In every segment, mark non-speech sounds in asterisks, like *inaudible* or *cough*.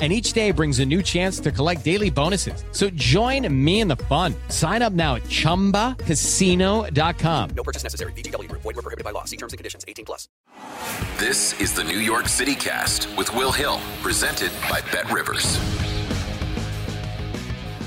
and each day brings a new chance to collect daily bonuses. So join me in the fun. Sign up now at ChumbaCasino.com. No purchase necessary. VGW. Void were prohibited by law. See terms and conditions. 18 plus. This is the New York City Cast with Will Hill, presented by Bet Rivers.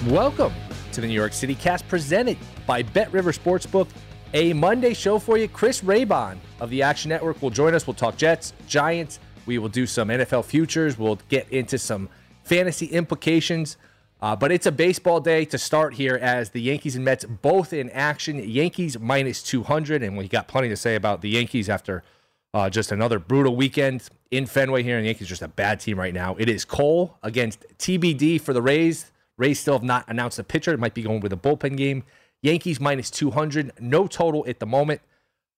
Welcome to the New York City Cast, presented by Bet River Sportsbook. A Monday show for you. Chris Raybon of the Action Network will join us. We'll talk Jets, Giants, we will do some NFL futures. We'll get into some fantasy implications. Uh, but it's a baseball day to start here as the Yankees and Mets both in action. Yankees minus 200. And we got plenty to say about the Yankees after uh, just another brutal weekend in Fenway here. And the Yankees just a bad team right now. It is Cole against TBD for the Rays. Rays still have not announced a pitcher. It might be going with a bullpen game. Yankees minus 200. No total at the moment.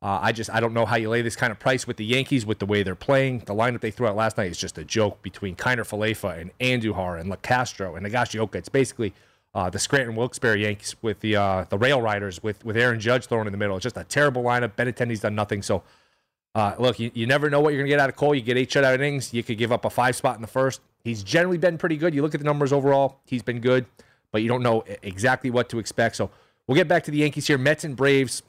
Uh, I just I don't know how you lay this kind of price with the Yankees with the way they're playing. The lineup they threw out last night is just a joke between Kiner Falefa and Andujar and Locastro and Higashioka. It's basically uh, the Scranton Wilkes-Barre Yankees with the uh, the Rail Riders with with Aaron Judge thrown in the middle. It's just a terrible lineup. Benintendi's done nothing. So uh, look, you, you never know what you're gonna get out of Cole. You get eight shutout innings. You could give up a five spot in the first. He's generally been pretty good. You look at the numbers overall. He's been good, but you don't know exactly what to expect. So we'll get back to the Yankees here. Mets and Braves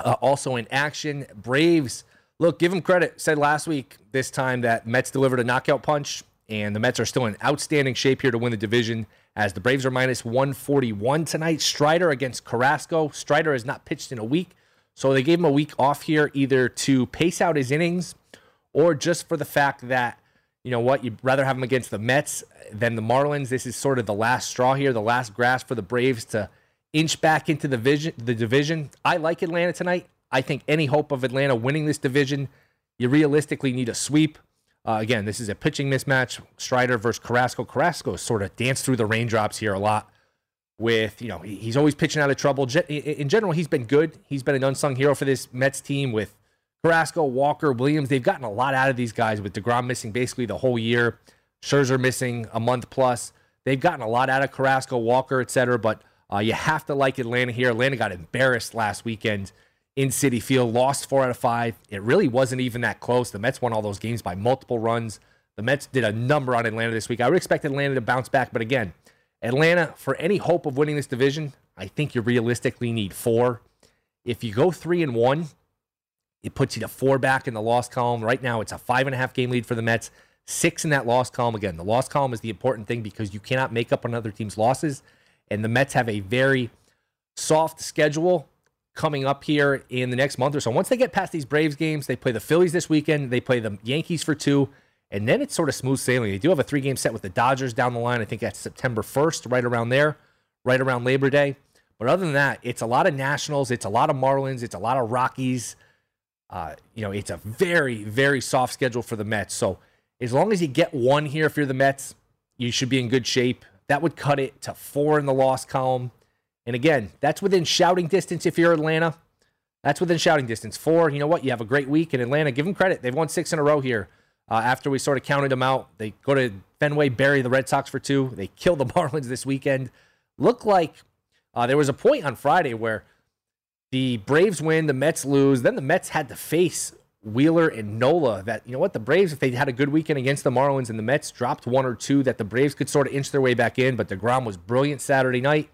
uh, also in action, Braves. Look, give them credit. Said last week, this time that Mets delivered a knockout punch, and the Mets are still in outstanding shape here to win the division. As the Braves are minus 141 tonight. Strider against Carrasco. Strider has not pitched in a week, so they gave him a week off here, either to pace out his innings, or just for the fact that you know what, you'd rather have him against the Mets than the Marlins. This is sort of the last straw here, the last grasp for the Braves to inch back into the vision, the division. I like Atlanta tonight. I think any hope of Atlanta winning this division, you realistically need a sweep. Uh, again, this is a pitching mismatch. Strider versus Carrasco. Carrasco sort of danced through the raindrops here a lot. With you know, he's always pitching out of trouble. In general, he's been good. He's been an unsung hero for this Mets team with Carrasco, Walker, Williams. They've gotten a lot out of these guys with Degrom missing basically the whole year. Scherzer missing a month plus. They've gotten a lot out of Carrasco, Walker, etc. But uh, you have to like Atlanta here. Atlanta got embarrassed last weekend in Citi Field, lost four out of five. It really wasn't even that close. The Mets won all those games by multiple runs. The Mets did a number on Atlanta this week. I would expect Atlanta to bounce back, but again, Atlanta, for any hope of winning this division, I think you realistically need four. If you go three and one, it puts you to four back in the loss column. Right now, it's a five and a half game lead for the Mets, six in that loss column. Again, the loss column is the important thing because you cannot make up on other teams' losses. And the Mets have a very soft schedule coming up here in the next month or so. Once they get past these Braves games, they play the Phillies this weekend, they play the Yankees for two, and then it's sort of smooth sailing. They do have a three game set with the Dodgers down the line. I think that's September 1st, right around there, right around Labor Day. But other than that, it's a lot of Nationals, it's a lot of Marlins, it's a lot of Rockies. Uh, you know, it's a very, very soft schedule for the Mets. So as long as you get one here, if you're the Mets, you should be in good shape. That would cut it to four in the loss column. And again, that's within shouting distance if you're Atlanta. That's within shouting distance. Four, you know what? You have a great week in Atlanta. Give them credit. They've won six in a row here. Uh, after we sort of counted them out, they go to Fenway, bury the Red Sox for two. They kill the *laughs* Marlins this weekend. Look like uh, there was a point on Friday where the Braves win, the Mets lose. Then the Mets had to face Wheeler and Nola. That, you know what, the Braves, if they had a good weekend against the Marlins and the Mets dropped one or two, that the Braves could sort of inch their way back in. But DeGrom was brilliant Saturday night.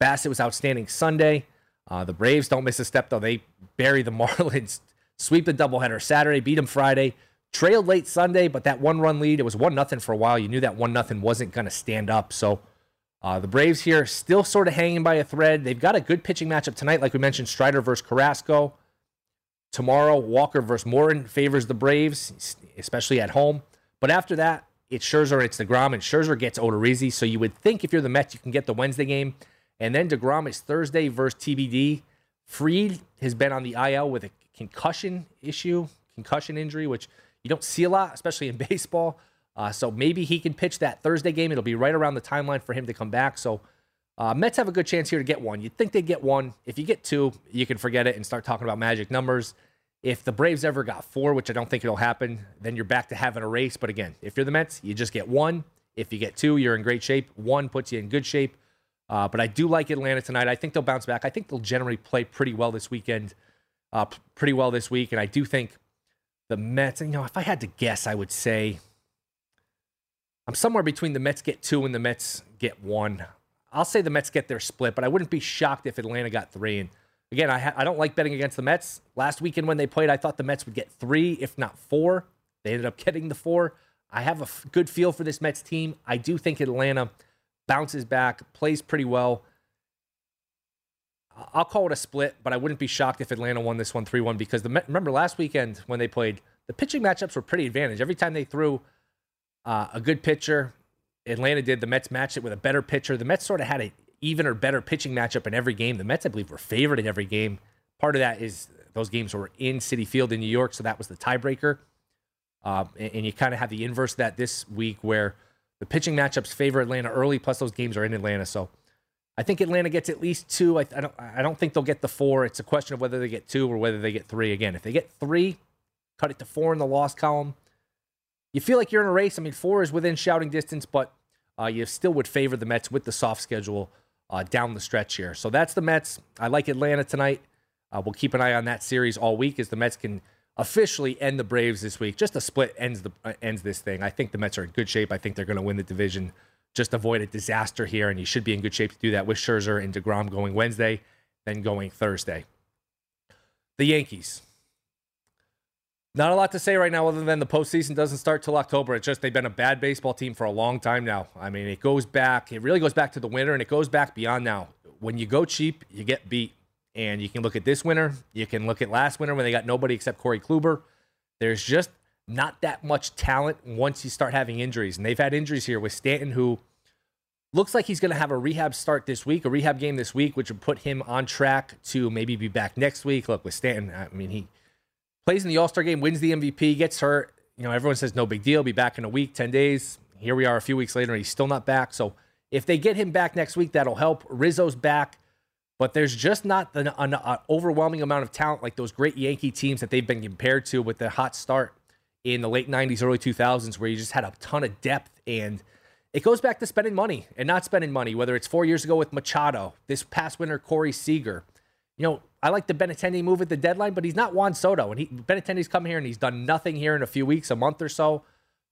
Bassitt was outstanding Sunday. Uh, the Braves don't miss a step, though. They bury the *laughs* Marlins, sweep the doubleheader Saturday, beat them Friday. Trailed late Sunday, but that one run lead, it was 1 nothing for a while. You knew that 1 nothing wasn't going to stand up. So uh, the Braves here still sort of hanging by a thread. They've got a good pitching matchup tonight, like we mentioned Strider versus Carrasco. Tomorrow, Walker versus Morton favors the Braves, especially at home. But after that, it's Scherzer, it's DeGrom, and Scherzer gets Odorizzi. So you would think if you're the Mets, you can get the Wednesday game. And then DeGrom is Thursday versus TBD. Fried has been on the IL with a concussion issue, concussion injury, which you don't see a lot, especially in *laughs* baseball. Uh, so maybe he can pitch that Thursday game. It'll be right around the timeline for him to come back. So uh, Mets have a good chance here to get one. You'd think they'd get one. If you get two, you can forget it and start talking about magic numbers. If the Braves ever got four, which I don't think it'll happen, then you're back to having a race. But again, if you're the Mets, you just get one. If you get two, you're in great shape. One puts you in good shape. Uh, but I do like Atlanta tonight. I think they'll bounce back. I think they'll generally play pretty well this weekend, uh, pretty well this week. And I do think the Mets, you know, if I had to guess, I would say I'm somewhere between the Mets get two and the Mets get one. I'll say the Mets get their split, but I wouldn't be shocked if Atlanta got three. And again, I, ha- I don't like betting against the Mets. Last weekend when they played, I thought the Mets would get three, if not four. They ended up getting the four. I have a f- good feel for this Mets team. I do think Atlanta bounces back, plays pretty well. I'll call it a split, but I wouldn't be shocked if Atlanta won this one 3 1 because the remember last weekend when they played, the pitching matchups were pretty advantage. Every time they threw uh, a good pitcher, Atlanta did. The Mets matched it with a better pitcher. The Mets sort of had an even or better pitching matchup in every game. The Mets, I believe, were favored in every game. Part of that is those games were in Citi Field in New York, so that was the tiebreaker. Uh, and, and you kind of have the inverse of that this week where the pitching matchups favor Atlanta early, plus those games are in Atlanta. So I think Atlanta gets at least two. I, I, don't. I don't think they'll get the four. It's a question of whether they get two or whether they get three. Again, if they get three, cut it to four in the loss column. You feel like you're in a race. I mean, four is within shouting distance, but uh, you still would favor the Mets with the soft schedule uh, down the stretch here. So that's the Mets. I like Atlanta tonight. Uh, we'll keep an eye on that series all week as the Mets can officially end the Braves this week. Just a split ends the uh, ends this thing. I think the Mets are in good shape. I think they're going to win the division just avoid a disaster here, and you should be in good shape to do that with Scherzer and DeGrom going Wednesday, then going Thursday. The Yankees. Not a lot to say right now, other than the postseason doesn't start till October. It's just they've been a bad baseball team for a long time now. I mean, it goes back, it really goes back to the winter, and it goes back beyond now. When you go cheap, you get beat. And you can look at this winter, you can look at last winter when they got nobody except Corey Kluber. There's just not that much talent once you start having injuries. And they've had injuries here with Stanton, who looks like he's going to have a rehab start this week, a rehab game this week, which would put him on track to maybe be back next week. Look, with Stanton, I mean, he plays in the All Star game, wins the MVP, gets hurt. You know, everyone says no big deal, be back in a week, 10 days. Here we are a few weeks later, and he's still not back. So if they get him back next week, that'll help. Rizzo's back. But there's just not an, an, an overwhelming amount of talent like those great Yankee teams that they've been compared to with the hot start in the late 90s, early 2000s, where you just had a ton of depth. And it goes back to spending money and not spending money, whether it's four years ago with Machado, this past winter, Corey Seager. You know, I like the Benintendi move at the deadline, but he's not Juan Soto. And he, Benintendi's come here and he's done nothing here in a few weeks, a month or so.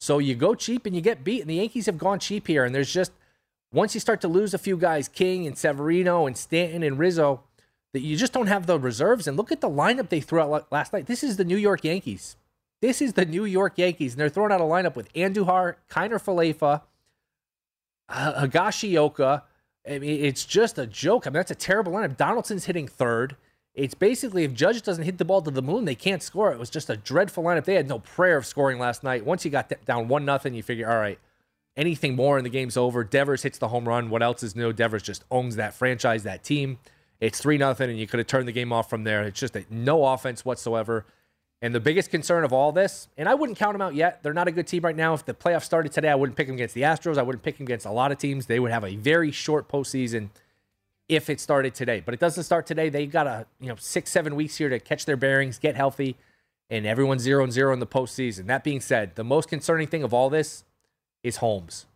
So you go cheap and you get beat. And the Yankees have gone cheap here. And there's just, once you start to lose a few guys, King and Severino and Stanton and Rizzo, that you just don't have the reserves. And look at the lineup they threw out last night. This is the New York Yankees. This is the New York Yankees, and they're throwing out a lineup with Andujar, Kiner Falefa, uh, Higashioka. I mean, it's just a joke. I mean, that's a terrible lineup. Donaldson's hitting third. It's basically if Judge doesn't hit the ball to the moon, they can't score. It was just a dreadful lineup. They had no prayer of scoring last night. Once you got down one nothing, you figure, all right, anything more and the game's over. Devers hits the home run. What else is new? Devers just owns that franchise, that team. It's three nothing, and you could have turned the game off from there. It's just a, no offense whatsoever. And the biggest concern of all this, and I wouldn't count them out yet. They're not a good team right now. If the playoffs started today, I wouldn't pick them against the Astros. I wouldn't pick them against a lot of teams. They would have a very short postseason if it started today. But it doesn't start today. They got a you know six, seven weeks here to catch their bearings, get healthy, and everyone's zero and zero in the postseason. That being said, the most concerning thing of all this is Holmes.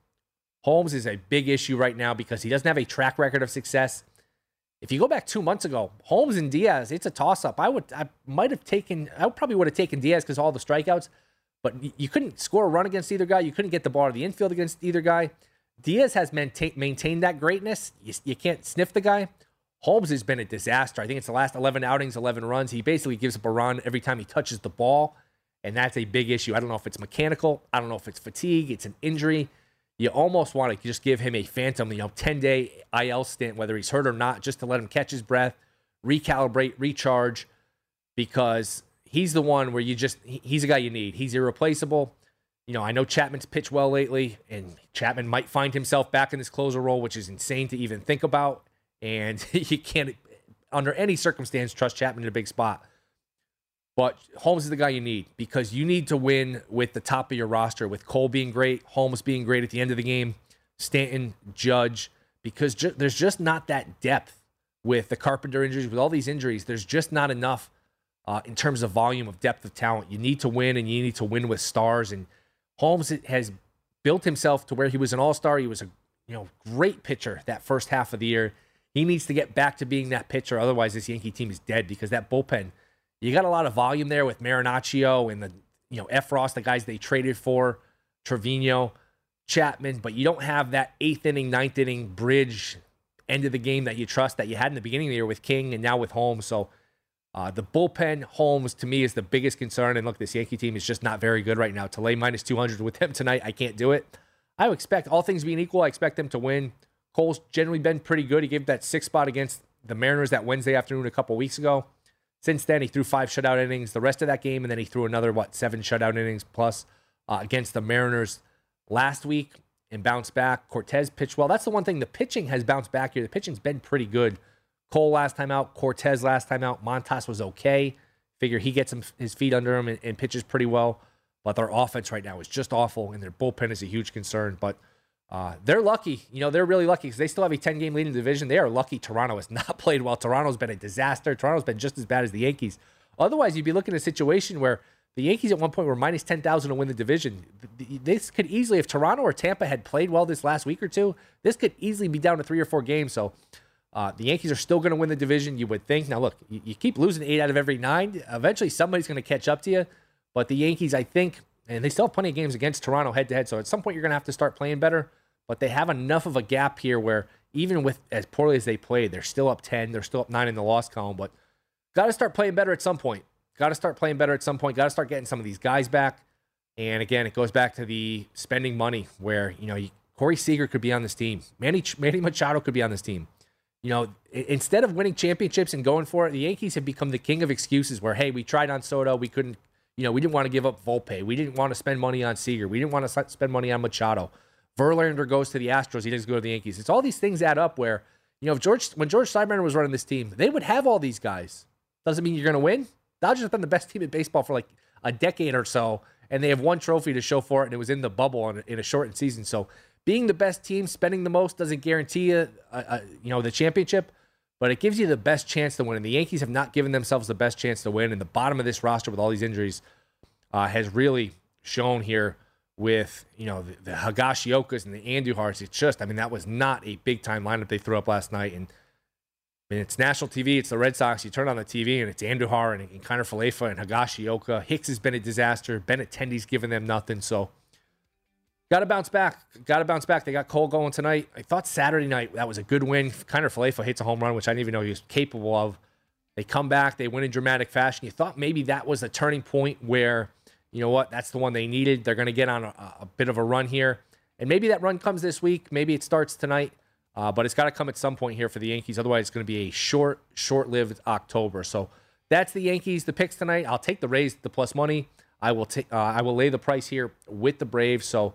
Holmes is a big issue right now because he doesn't have a track record of success. If you go back two months ago, Holmes and Diaz, it's a toss up. I would, I might have taken, I probably would have taken Diaz because all the strikeouts, but you couldn't score a run against either guy. You couldn't get the ball to the infield against either guy. Diaz has maintain, maintained that greatness. You, you can't sniff the guy. Holmes has been a disaster. I think it's the last 11 outings, 11 runs. He basically gives up a run every time he touches the ball, and that's a big issue. I don't know if it's mechanical. I don't know if it's fatigue. It's an injury you almost want to just give him a phantom, you know, 10 day IL stint, whether he's hurt or not, just to let him catch his breath, recalibrate, recharge, because he's the one where you just, he's a guy you need. He's irreplaceable. You know, I know Chapman's pitched well lately, and Chapman might find himself back in this closer role, which is insane to even think about. And *laughs* you can't, under any circumstance, trust Chapman in a big spot. But Holmes is the guy you need because you need to win with the top of your roster, with Cole being great, Holmes being great at the end of the game, Stanton, Judge, because ju- there's just not that depth with the Carpenter injuries, with all these injuries. There's just not enough uh, in terms of volume of depth of talent. You need to win, and you need to win with stars. And Holmes has built himself to where he was an all star. He was a you know great pitcher that first half of the year. He needs to get back to being that pitcher. Otherwise, this Yankee team is dead because that bullpen – you got a lot of volume there with Marinaccio and the you know Effross, the guys they traded for, Trivino, Chapman, but you don't have that eighth inning, ninth inning bridge end of the game that you trust that you had in the beginning of the year with King and now with Holmes. So uh, the bullpen, Holmes, to me is the biggest concern. And look, this Yankee team is just not very good right now. To lay minus 200 with them tonight, I can't do it. I expect all things being equal, I expect them to win. Cole's generally been pretty good. He gave that six spot against the Mariners that Wednesday afternoon a couple weeks ago. Since then, he threw five shutout innings the rest of that game, and then he threw another, what, seven shutout innings plus uh, against the Mariners last week and bounced back. Cortes pitched well. That's the one thing. The pitching has bounced back here. The pitching's been pretty good. Cole last time out, Cortes last time out. Montas was okay. Figure he gets his feet under him and, and pitches pretty well. But their offense right now is just awful, and their bullpen is a huge concern. But uh, they're lucky. You know, they're really lucky because they still have a 10 game lead in the division. They are lucky Toronto has not *laughs* played well. Toronto's been a disaster. Toronto's been just as bad as the Yankees. Otherwise, you'd be looking at a situation where the Yankees at one point were minus 10,000 to win the division. This could easily, if Toronto or Tampa had played well this last week or two, this could easily be down to three or four games. So uh, the Yankees are still going to win the division, you would think. Now, look, you, you keep losing eight out of every nine. Eventually, somebody's going to catch up to you. But the Yankees, I think, and they still have plenty of games against Toronto head to head. So at some point, you're going to have to start playing better but they have enough of a gap here where even with as poorly as they played, they're still up 10, they're still up 9 in the loss column, but got to start playing better at some point. Got to start playing better at some point. Got to start getting some of these guys back. And again, it goes back to the spending money where, you know, Corey Seager could be on this team. Manny, Manny Machado could be on this team. You know, instead of winning championships and going for it, the Yankees have become the king of excuses where, hey, we tried on Soto. We couldn't, you know, we didn't want to give up Volpe. We didn't want to spend money on Seager. We didn't want to spend money on Machado. Verlander goes to the Astros. He doesn't go to the Yankees. It's all these things add up where, you know, if George when George Steinbrenner was running this team, they would have all these guys. Doesn't mean you're going to win. Dodgers have been the best team in baseball for like a decade or so, and they have one trophy to show for it, and it was in the bubble in a, in a shortened season. So being the best team, spending the most, doesn't guarantee you, uh, uh, you know, the championship, but it gives you the best chance to win. And the Yankees have not given themselves the best chance to win. And the bottom of this roster with all these injuries uh, has really shown here with you know the, the Higashiokas and the Andujars. It's just, I mean, that was not a big time lineup they threw up last night. And I mean, it's national TV. It's the Red Sox. You turn on the TV and it's Andujar and, and Kiner Falefa and Higashioka. Hicks has been a disaster. Benintendi's given them nothing. So got to bounce back. Got to bounce back. They got Cole going tonight. I thought Saturday night that was a good win. Kiner Falefa hits a home run, which I didn't even know he was capable of. They come back. They win in dramatic fashion. You thought maybe that was a turning point where you know what? That's the one they needed. They're going to get on a, a, bit of a run here. And maybe that run comes this week. Maybe it starts tonight. Uh, but it's got to come at some point here for the Yankees. Otherwise, it's going to be a short, short lived October. So that's the Yankees. The picks tonight. I'll take the Rays, the plus money. I will take. Uh, I will lay the price here with the Braves. So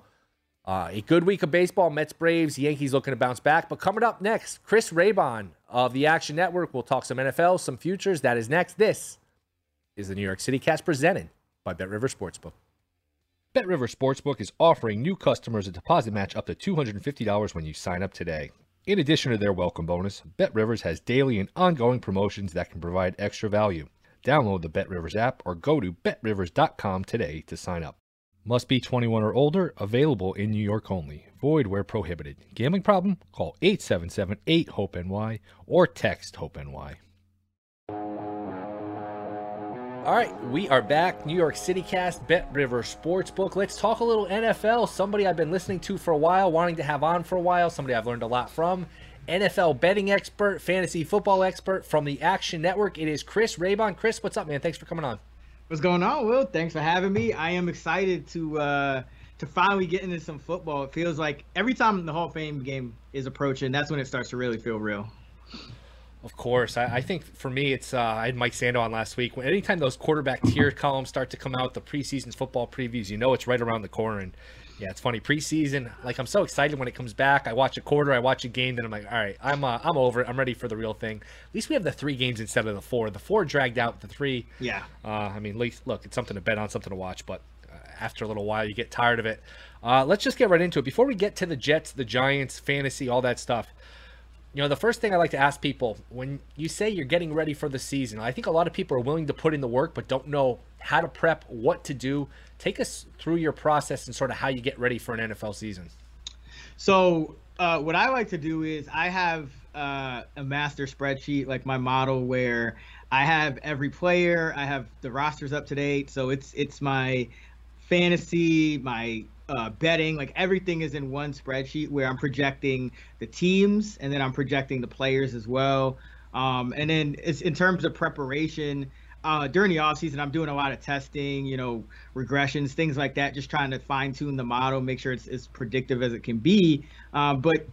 uh, a good week of baseball. Mets, Braves, Yankees looking to bounce back. But coming up next, Chris Raybon of the Action Network. We'll talk some NFL, some futures. That is next. This is the New York City Cast presented by Bet River Sportsbook. Bet River Sportsbook is offering new customers a deposit match up to $250 when you sign up today. In addition to their welcome bonus, Bet Rivers has daily and ongoing promotions that can provide extra value. Download the Bet Rivers app or go to betrivers.com today to sign up. Must be 21 or older, available in New York only. Void where prohibited. Gambling problem? Call 877 8 HOPE NY or text HOPE NY. All right, we are back. New York City Cast, Bet River Sportsbook. Let's talk a little NFL. Somebody I've been listening to for a while, wanting to have on for a while, somebody I've learned a lot from. NFL betting expert, fantasy football expert from the Action Network. It is Chris Raybon. Chris, what's up, man? Thanks for coming on. What's going on, Will? Thanks for having me. I am excited to uh, to finally get into some football. It feels like every time the Hall of Fame game is approaching, that's when it starts to really feel real. Of course, I, I, think for me, it's uh, I had Mike Sando on last week. When anytime those quarterback tier columns start to come out, the preseason football previews, you know it's right around the corner. And yeah, it's funny preseason. Like I'm so excited when it comes back. I watch a quarter, I watch a game, then I'm like, all right, I'm uh, I'm over it. I'm ready for the real thing. At least we have the three games instead of the four. The four dragged out the three. Yeah. Uh, I mean, least look, it's something to bet on, something to watch, but uh, after a little while, you get tired of it. Uh, let's just get right into it. Before we get to the Jets, the Giants, fantasy, all that stuff. You know, the first thing I like to ask people when you say you're getting ready for the season, I think a lot of people are willing to put in the work but don't know how to prep, what to do. Take us through your process and sort of how you get ready for an NFL season. So, uh, what I like to do is I have uh, a master spreadsheet, like my model, where I have every player, I have the rosters up to date. So it's it's my fantasy, my uh, betting, like everything is in one spreadsheet where I'm projecting the teams and then I'm projecting the players as well. Um, and then it's in terms of preparation. Uh, during the off season, I'm doing a lot of testing, you know, regressions, things like that, just trying to fine tune the model, make sure it's as predictive as it can be. Uh, but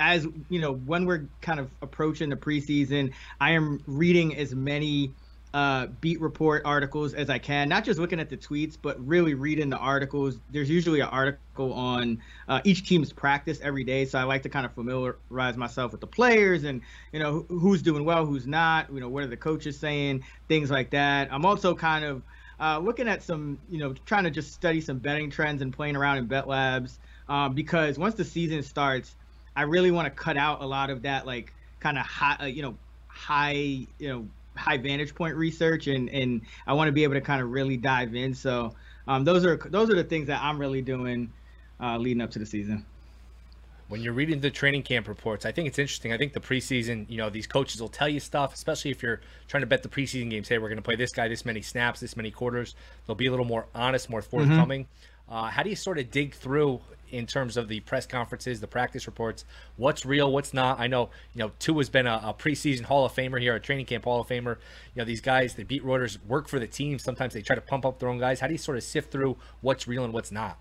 as you know, when we're kind of approaching the preseason, I am reading as many uh, beat report articles as I can, not just looking at the tweets, but really reading the articles. There's usually an article on uh, each team's practice every day, so I like to kind of familiarize myself with the players and you know who's doing well, who's not. You know what are the coaches saying, things like that. I'm also kind of uh, looking at some, you know, trying to just study some betting trends and playing around in bet labs um, because once the season starts, I really want to cut out a lot of that like kind of high, uh, you know, high, you know high vantage point research and and I want to be able to kind of really dive in. So um, those are those are the things that I'm really doing uh, leading up to the season. When you're reading the training camp reports, I think it's interesting. I think the preseason, you know, these coaches will tell you stuff, especially if you're trying to bet the preseason games. Hey, we're going to play this guy this many snaps, this many quarters. They'll be a little more honest, more forthcoming. Mm-hmm. Uh, how do you sort of dig through in terms of the press conferences, the practice reports, what's real, what's not. I know, you know, Tua has been a, a, preseason Hall of Famer here, a training camp Hall of Famer. You know, these guys, the beat writers work for the team. Sometimes they try to pump up their own guys. How do you sort of sift through what's real and what's not?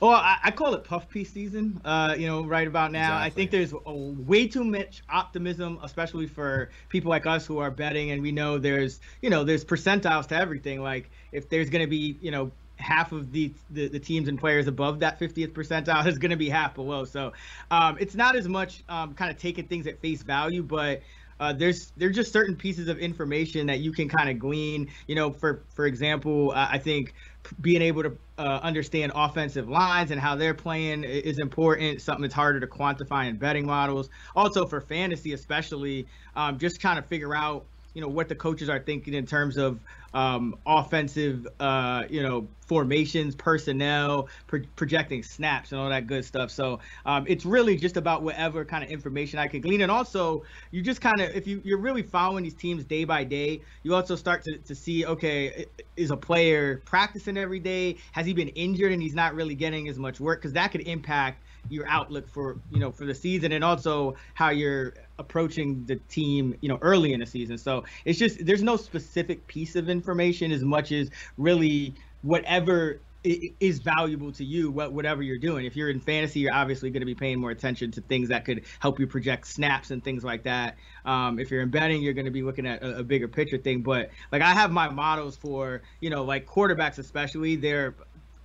Well, I, I call it puff piece season. Uh, you know, right about now, exactly. I think there's a, way too much optimism, especially for people like us who are betting, and we know there's, you know, there's percentiles to everything. Like if there's going to be, you know, half of the, the, the teams and players above that 50th percentile is going to be half below. So um, it's not as much um, kind of taking things at face value, but uh, there's there's just certain pieces of information that you can kind of glean. You know, for for example, I think being able to uh, understand offensive lines and how they're playing is important. Something that's harder to quantify in betting models. Also for fantasy, especially, um, just kind of figure out you know what the coaches are thinking in terms of um, offensive, uh, you know, formations, personnel, pro- projecting snaps, and all that good stuff. So um, it's really just about whatever kind of information I can glean. And also, you just kind of, if you, you're really following these teams day by day, you also start to, to see, okay, is a player practicing every day? Has he been injured and he's not really getting as much work? Because that could impact your outlook for you know for the season and also how you're approaching the team you know early in the season. So it's just there's no specific piece of information as much as really whatever is valuable to you what whatever you're doing. If you're in fantasy you're obviously going to be paying more attention to things that could help you project snaps and things like that. Um, if you're in betting you're going to be looking at a, a, bigger picture thing. But like i have my models for you know like quarterbacks especially. They're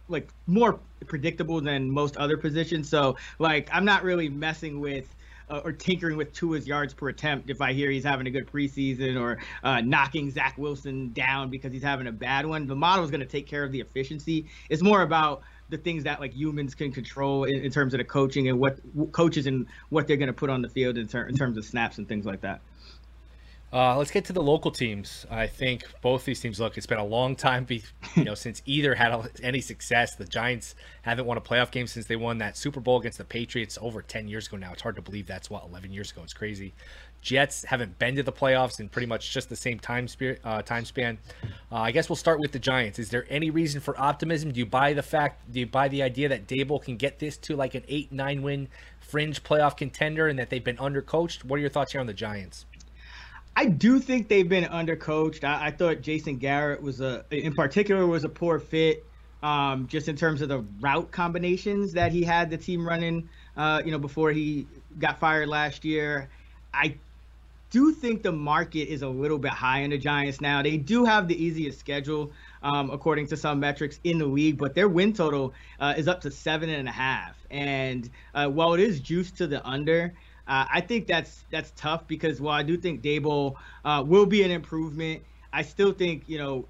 like more predictable than most other positions. So like I'm not really messing with uh, or tinkering with Tua's yards per attempt if I hear he's having a good preseason or uh, knocking Zach Wilson down because he's having a bad one. The model is going to take care of the efficiency. It's more about the things that like humans can control in, in terms of the coaching and what coaches and what they're going to put on the field in, ter- in terms of snaps and things like that. Uh, let's get to the local teams. I think both these teams look. It's been a long time, be, you know, *laughs* since either had any success. The Giants haven't won a playoff game since they won that Super Bowl against the Patriots over ten years ago. Now it's hard to believe that's what eleven years ago. It's crazy. Jets haven't been to the playoffs in pretty much just the same time, spirit, uh, time span. Uh, I guess we'll start with the Giants. Is there any reason for optimism? Do you buy the fact? Do you buy the idea that Daboll can get this to like an eight nine win fringe playoff contender, and that they've been undercoached? What are your thoughts here on the Giants? I do think they've been undercoached. I, I, thought Jason Garrett was a, in particular, was a poor fit, um, just in terms of the route combinations that he had the team running. Uh, you know, before he got fired last year, I do think the market is a little bit high on the Giants now. They do have the easiest schedule, um, according to some metrics in the league, but their win total uh, is up to seven and a half. And uh, while it is juiced to the under, uh, I think that's that's tough because while I do think Daboll uh, will be an improvement, I still think you know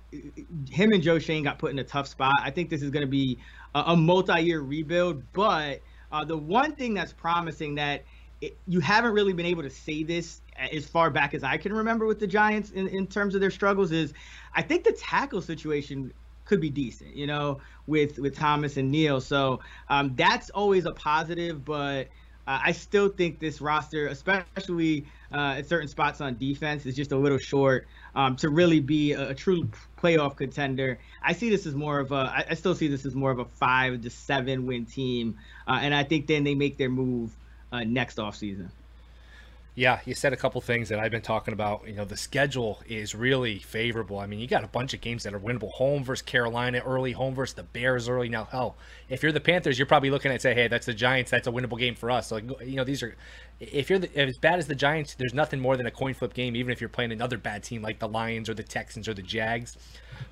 him and Joe Schoen got put in a tough spot. I think this is going to be a, a, multi-year rebuild. But uh, the one thing that's promising that it, you haven't really been able to say this as far back as I can remember with the Giants in, in terms of their struggles is I think the tackle situation could be decent, you know, with with Thomas and Neal. So um, that's always a positive, but uh, I still think this roster, especially uh, at certain spots on defense, is just a little short um, to really be a, a, true playoff contender. I see this as more of a, I, I still see this as more of a five to seven win team, uh, and I think then they make their move uh, next offseason. Yeah, you said a couple things that I've been talking about. You know, the schedule is really favorable. I mean, you got a bunch of games that are winnable. Home versus Carolina early, home versus the Bears early. Now, hell, if you're the Panthers, you're probably looking at say, hey, that's the Giants. That's a winnable game for us. So, you know, these are. If you're the, if as bad as the Giants, there's nothing more than a coin flip game. Even if you're playing another bad team like the Lions or the Texans or the Jags.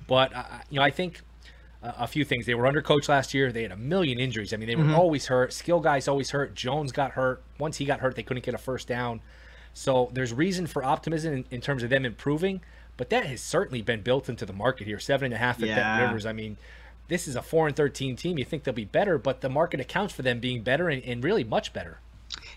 But uh, you know, I think a few things. They were under coach last year. They had a million injuries. I mean, they were mm-hmm. always hurt. Skill guys always hurt. Jones got hurt. Once he got hurt, they couldn't get a first down. So there's reason for optimism in, in terms of them improving. But that has certainly been built into the market here. Seven and a half at yeah. Rivers. I mean, this is a four and thirteen team. You think they'll be better, but the market accounts for them being better and, and really much better.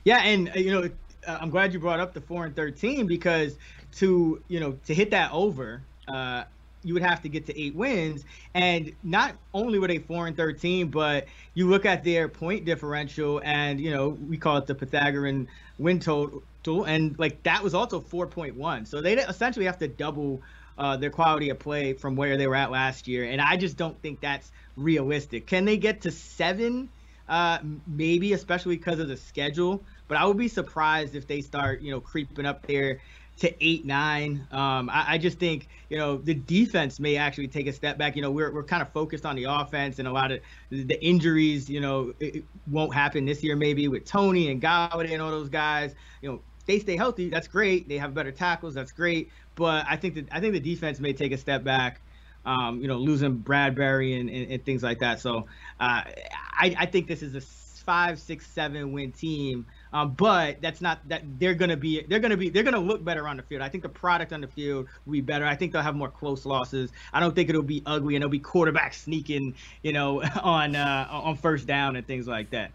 Yeah, and uh, you know, uh, I'm glad you brought up the four and thirteen because to you know to hit that over. Uh, you would have to get to eight wins. And not only were they four and thirteen, but you look at their point differential, and you know we call it the Pythagorean win total, and like that was also four point one. So they essentially have to double uh, their quality of play from where they were at last year, and I just don't think that's realistic. Can they get to seven? Uh, maybe, especially because of the schedule. But I would be surprised if they start, you know, creeping up there to eight nine. Um, I, I, just think you know the defense may actually take a step back. You know we're we're kind of focused on the offense and a lot of the injuries. You know it, it won't happen this year maybe with Toney and Golladay and all those guys. You know they stay healthy. That's great. They have better tackles. That's great. But I think that I think the defense may take a step back. Um, you know losing Bradberry and, and, and things like that. So uh, I, I think this is a five, six, seven win team. Um, but that's not that they're gonna be they're gonna be they're gonna look better on the field. I think the product on the field will be better. I think they'll have more close losses. I don't think it'll be ugly and it'll be quarterback sneaking, you know, *laughs* on uh, on first down and things like that.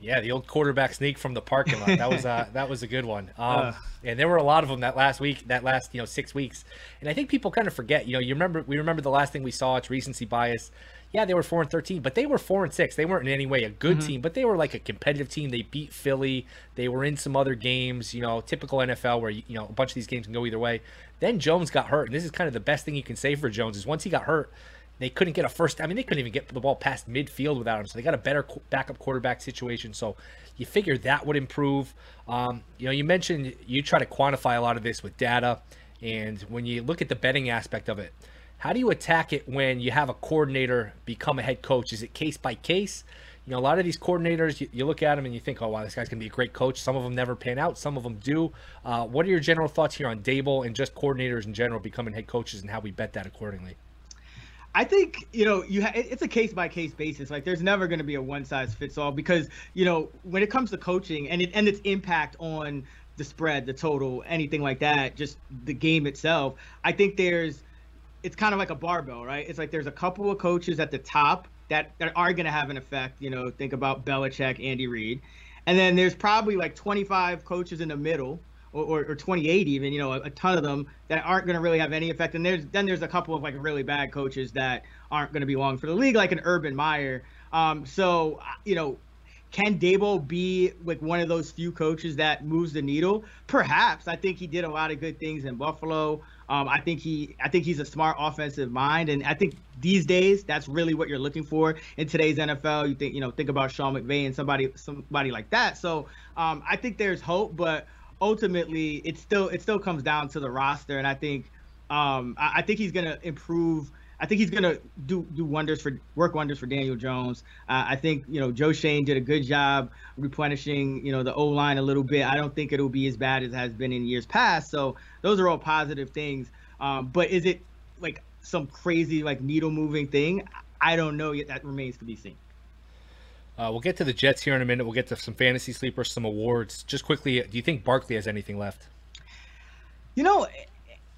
Yeah, the old quarterback sneak from the parking lot. That was uh, *laughs* that was a good one. Um, uh, and there were a lot of them that last week, that last you know six weeks. And I think people kind of forget. You know, you remember we remember the last thing we saw. It's recency bias yeah, they were four and thirteen, but they were four and six. They weren't in any way a good mm-hmm. team, but they were like a competitive team. They beat Philly. They were in some other games, you know, typical NFL where you know a bunch of these games can go either way. Then Jones got hurt, and this is kind of the best thing you can say for Jones is once he got hurt, they couldn't get a first. I mean, they couldn't even get the ball past midfield without him. So they got a better backup quarterback situation. So you figure that would improve. Um, you know, you mentioned you try to quantify a lot of this with data, and when you look at the betting aspect of it how do you attack it when you have a coordinator become a head coach? Is it case by case? You know, a lot of these coordinators, you, you look at them and you think, oh, wow, this guy's going to be a great coach. Some of them never pan out, some of them do. Uh, what are your general thoughts here on Daboll and just coordinators in general becoming head coaches and how we bet that accordingly? I think you know you ha- it's a case by case basis. Like there's never going to be a one size fits all because you know when it comes to coaching and it and its impact on the spread, the total, anything like that, just the game itself. I think there's it's kind of like a barbell, right? It's like there's a couple of coaches at the top that, that are going to have an effect. You know, think about Belichick, Andy Reid. And then there's probably like 25 coaches in the middle or, or, or 28 even, you know, a, a, ton of them that aren't going to really have any effect. And there's then there's a couple of like really bad coaches that aren't going to be long for the league, like an Urban Meyer. Um, so, you know, can Daboll be like one of those few coaches that moves the needle? Perhaps. I think he did a lot of good things in Buffalo. Um, I think he, I think he's a smart offensive mind, and I think these days that's really what you're looking for in today's NFL. You think, you know, think about Sean McVay and somebody, somebody like that. So um, I think there's hope, but ultimately it still, it still comes down to the roster, and I think, um, I, I think he's gonna improve I think he's gonna do do wonders for work wonders for Daniel Jones. Uh, I think you know Joe Schoen did a good job replenishing you know the O line a little bit. I don't think it'll be as bad as it has been in years past. So those are all positive things. Um, but is it like some crazy like needle moving thing? I don't know yet. That remains to be seen. Uh, we'll get to the Jets here in a minute. We'll get to some fantasy sleepers, some awards. Just quickly, do you think Barkley has anything left? You know,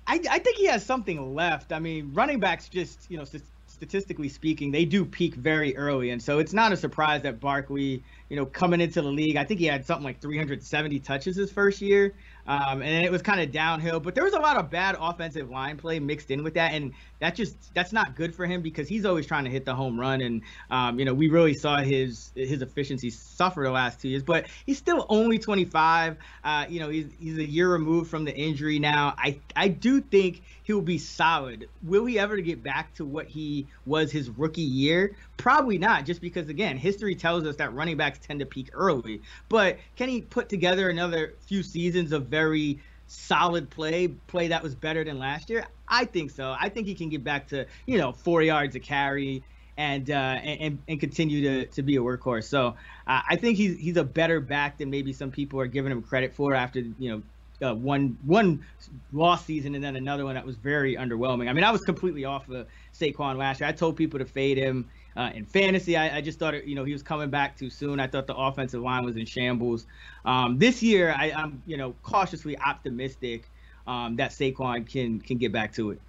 I, I think he has something left. I mean, running backs just, you know, statistically speaking, they do peak very early. And so it's not a surprise that Barkley, you know, coming into the league, I think he had something like 370 touches his first year. Um, and it was kind of downhill, but there was a lot of bad offensive line play mixed in with that, and that just that's not good for him because he's always trying to hit the home run, and um, you know we really saw his his efficiency suffer the last two years, but he's still only 25. Uh, you know he's he's a year removed from the injury now. I I do think he'll be solid. Will he ever get back to what he was his rookie year? Probably not, just because again history tells us that running backs tend to peak early. But can he put together another few seasons of very solid play, play that was better than last year? I think so. I think he can get back to you know four yards a carry and uh, and and continue to to be a workhorse. So uh, I think he's he's a better back than maybe some people are giving him credit for after you know. Uh, one one lost season and then another one that was very underwhelming. I mean, I was completely off of Saquon last year. I told people to fade him uh, in fantasy. I, I, just thought, you know, he was coming back too soon. I thought the offensive line was in shambles. Um, this year, I, am you know, cautiously optimistic um, that Saquon can can get back to it.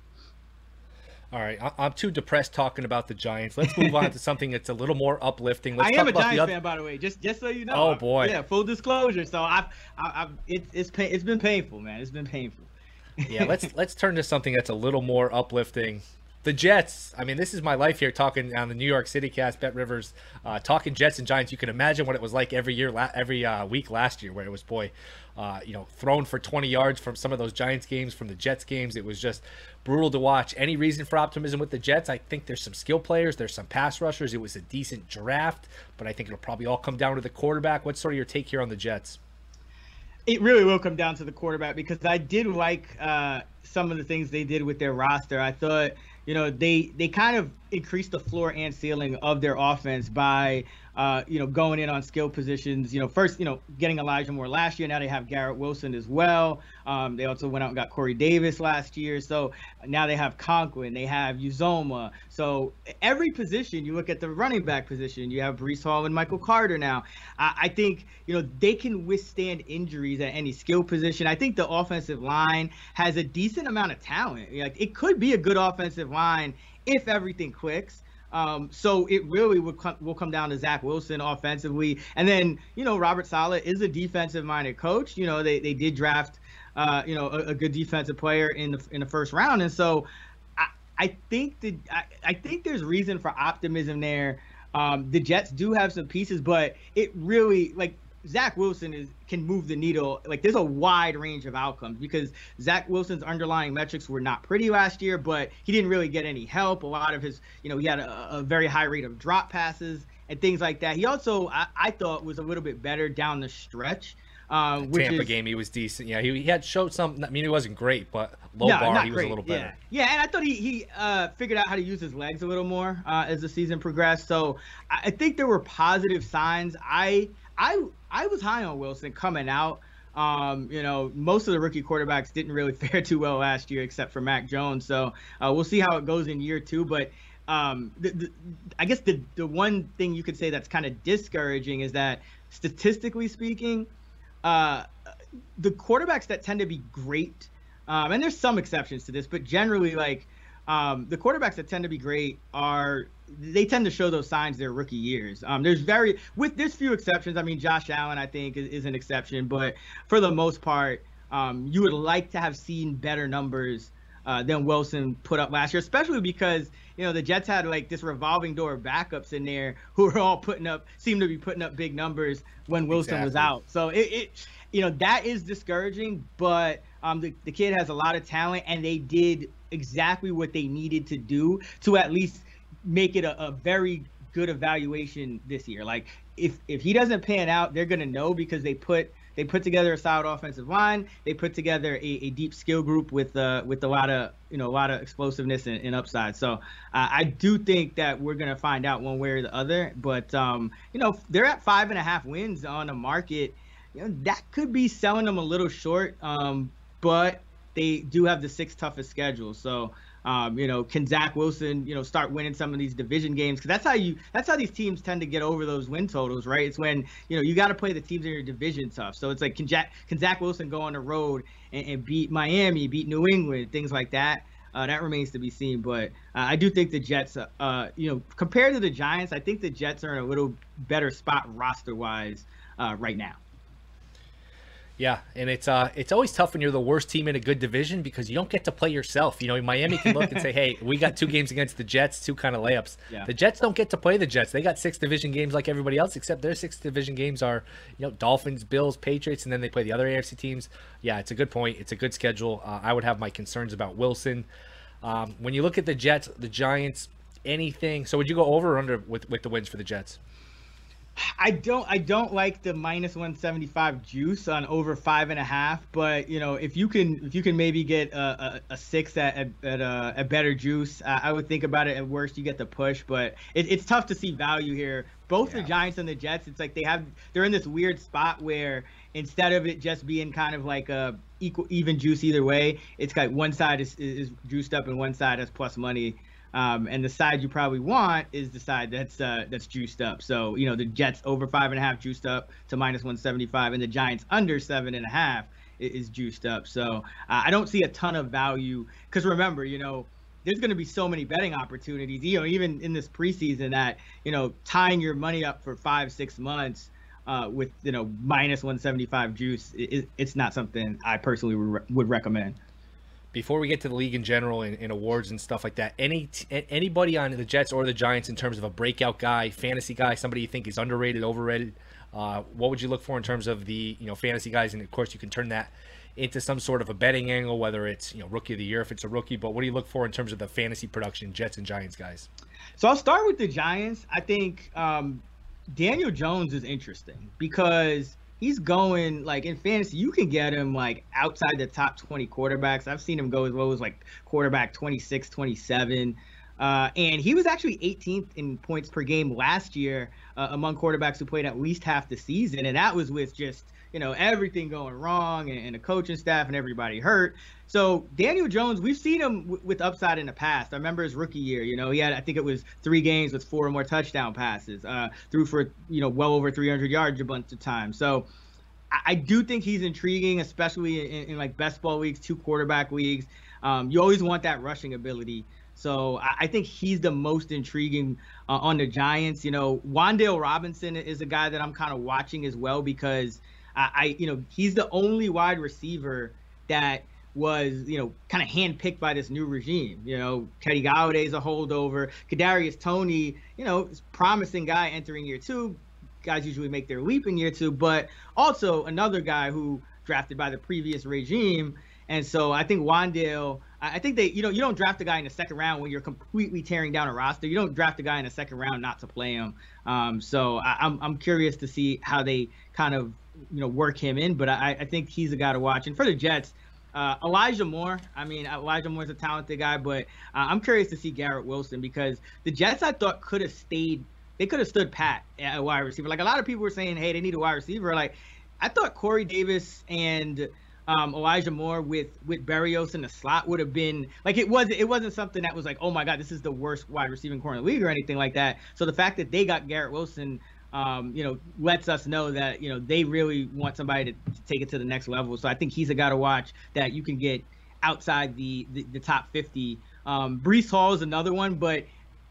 All right, I'm too depressed talking about the Giants. Let's move on to *laughs* something that's a little more uplifting. Let's I am a Giants other... fan, by the way. Just just so you know. Oh boy. Yeah, full disclosure. So I've, I've, it, it's it's been painful, man. It's been painful. yeah, let's *laughs* let's turn to something that's a little more uplifting the Jets. I mean, this is my life here talking on the New York City cast, Bet Rivers, uh, talking Jets and Giants. You can imagine what it was like every year, la- every uh, week last year, where it was boy, uh, you know, thrown for 20 yards from some of those Giants games, from the Jets games. It was just brutal to watch. Any reason for optimism with the Jets? I think there's some skill players, there's some pass rushers. It was a decent draft, but I think it'll probably all come down to the quarterback. What's sort of your take here on the Jets? It really will come down to the quarterback because I did like uh, some of the things they did with their roster. I thought you know, they they kind of increased the floor and ceiling of their offense by uh, you know, going in on skill positions. You know, first, you know, getting Elijah Moore last year. Now they have Garrett Wilson as well. Um, they also went out and got Corey Davis last year. So now they have Conklin. They have Uzomah. So every position, you look at the running back position, you have Breece Hall and Michael Carter now. I, I think, you know, they can withstand injuries at any skill position. I think the offensive line has a decent amount of talent. Like it could be a good offensive line if everything clicks. Um, so it really will come, will come down to Zach Wilson offensively, and then you know Robert Saleh is a defensive minded coach. You know they, they did draft uh, you know a, a, good defensive player in the in the first round, and so I, I think that I, I think there's reason for optimism there. Um, the Jets do have some pieces, but it really like Zach Wilson is can move the needle. Like there's a wide range of outcomes because Zach Wilson's underlying metrics were not pretty last year, but he didn't really get any help. A lot of his, you know, he had a, a very high rate of drop passes and things like that. He also, I, I thought, was a little bit better down the stretch. Uh, Tampa is, game, he was decent. Yeah, he, he had showed some. I mean, he wasn't great, but low no, bar, he was a little better. Yeah. yeah, and I thought he he uh, figured out how to use his legs a little more uh, as the season progressed. So I, I think there were positive signs. I I I was high on Wilson coming out. Um, you know, most of the rookie quarterbacks didn't really *laughs* fare too well last year, except for Mac Jones. So uh, we'll see how it goes in year two. But um, the, the, I guess the the one thing you could say that's kind of discouraging is that statistically speaking, uh, the quarterbacks that tend to be great, um, and there's some exceptions to this, but generally like um, the quarterbacks that tend to be great are they tend to show those signs their rookie years. Um, there's very with there's few exceptions. I mean, Josh Allen I think is, is an exception, but for the most part, um, you would like to have seen better numbers uh, than Wilson put up last year, especially because you know the Jets had like this revolving door of backups in there who were all putting up seemed to be putting up big numbers when Wilson exactly. was out. So it, it you know that is discouraging, but um, the, the kid has a lot of talent, and they did exactly what they needed to do to at least make it a, a very good evaluation this year. Like if if he doesn't pan out, they're gonna know because they put they put together a solid offensive line. They put together a, a deep skill group with uh, with a lot of you know a lot of explosiveness and, and upside. So uh, I do think that we're gonna find out one way or the other. But um, you know they're at five and a half wins on the market. You know that could be selling them a little short. Um, but they do have the sixth toughest schedule. So um, you know, can Zach Wilson, you know, start winning some of these division games? Because that's how you, that's how these teams tend to get over those win totals, right? It's when you know you got to play the teams in your division tough. So it's like, can Jack, can Zach Wilson go on the road and, and beat Miami, beat New England, things like that? Uh, that remains to be seen. But uh, I do think the Jets, uh, you know, compared to the Giants, I think the Jets are in a little better spot roster wise uh, right now. Yeah, and it's uh it's always tough when you're the worst team in a good division because you don't get to play yourself. You know, Miami can look and say, "Hey, we got two games against the Jets, two kind of layups." Yeah. The Jets don't get to play the Jets. They got six division games like everybody else, except their six division games are, you know, Dolphins, Bills, Patriots, and then they play the other AFC teams. Yeah, it's a good point. It's a good schedule. Uh, I would have my concerns about Wilson. Um, when you look at the Jets, the Giants, anything. So would you go over or under with with the wins for the Jets? I don't I don't like the minus 175 juice on over five and a half, but you know if you can if you can maybe get a, a, a six at at, at a, a, better juice, uh, I would think about it. At worst, you get the push, but it, it's tough to see value here. Both yeah. the Giants and the Jets, it's like they have they're in this weird spot where instead of it just being kind of like a equal even juice either way, it's like one side is, is juiced up and one side has plus money. Um, and the side you probably want is the side that's uh, that's juiced up. So you know the Jets over five and a half juiced up to minus 175, and the Giants under seven and a half is juiced up. So uh, I don't see a ton of value because remember, you know, there's going to be so many betting opportunities. You know, even in this preseason, that you know tying your money up for five six months. Uh, with you know minus 175 juice, it, it's not something I personally would recommend before we get to the league in general and, and, awards and stuff like that, any anybody on the Jets or the Giants in terms of a breakout guy, fantasy guy, somebody you think is underrated, overrated, uh, what would you look for in terms of the you know fantasy guys? And of course, you can turn that into some sort of a betting angle, whether it's you know rookie of the year if it's a rookie. But what do you look for in terms of the fantasy production, Jets and Giants guys? So I'll start with the Giants. I think um, Daniel Jones is interesting because he's going like in fantasy you can get him like outside the top 20 quarterbacks. I've seen him go as low as like quarterback 26 27 uh, and he was actually 18th in points per game last year uh, among quarterbacks who played at least half the season. And that was with just you know everything going wrong and, and the coaching staff and everybody hurt. So Daniel Jones, we've seen him w- with upside in the past. I remember his rookie year. You know, he had I think it was three games with four or more touchdown passes, uh, threw for you know well over 300 yards a bunch of times. So I, I do think he's intriguing, especially in, in, like best ball weeks, two quarterback leagues. Um, you always want that rushing ability. So I, I think he's the most intriguing uh, on the Giants. You know, Wan'Dale Robinson is a guy that I'm kind of watching as well because I, I you know, he's the only wide receiver that was, you know, kind of handpicked by this new regime. You know, Kenny is a holdover. Kadarius Toney, you know, promising guy entering year two. Guys usually make their leap in year two, but also another guy who drafted by the previous regime. And so I think Wan'Dale, I think they, you know, you don't draft a guy in the second round when you're completely tearing down a roster. You don't draft a guy in the second round not to play him. Um, so I, I'm I'm curious to see how they kind of you know work him in, but I, I think he's a guy to watch. And for the Jets, uh, Elijah Moore. I mean, Elijah Moore's a talented guy, but uh, I'm curious to see Garrett Wilson because the Jets I thought could have stayed. They could have stood pat at a wide receiver. Like a lot of people were saying, hey, they need a wide receiver. Like I thought Corey Davis and um, Elijah Moore with with Berrios in the slot would have been like it was it wasn't something that was like oh my god this is the worst wide receiving corner in the league or anything like that. So the fact that they got Garrett Wilson, um, you know, lets us know that you know they really want somebody to, to, take it to the next level. So I think he's a guy to watch that you can get outside the the, the top 50. Um, Breece Hall is another one, but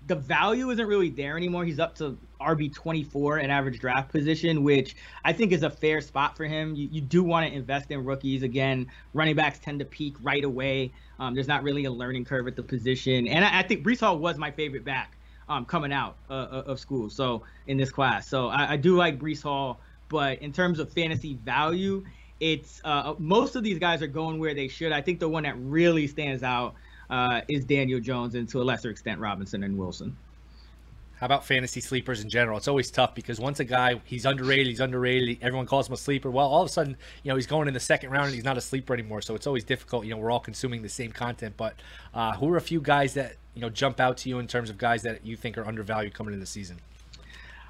the value isn't really there anymore. He's up to RB 24 in average draft position, which I think is a fair spot for him. You, you do want to invest in rookies. Again, running backs tend to peak right away. Um, there's not really a learning curve at the position. And I, I think Breece Hall was my favorite back um, coming out uh, uh of school. So in this class, so I, I, do like Breece Hall, but in terms of fantasy value, it's uh, most of these guys are going where they should. I think the one that really stands out uh, is Daniel Jones and to a lesser extent Robinson and Wilson. How about fantasy sleepers in general? It's always tough because once a guy he's underrated, he's underrated. Everyone calls him a sleeper. Well, all of a sudden, you know, he's going in the second round and he's not a sleeper anymore. So it's always difficult. You know, we're all consuming the same content. But uh, who are a few guys that you know jump out to you in terms of guys that you think are undervalued coming into the season?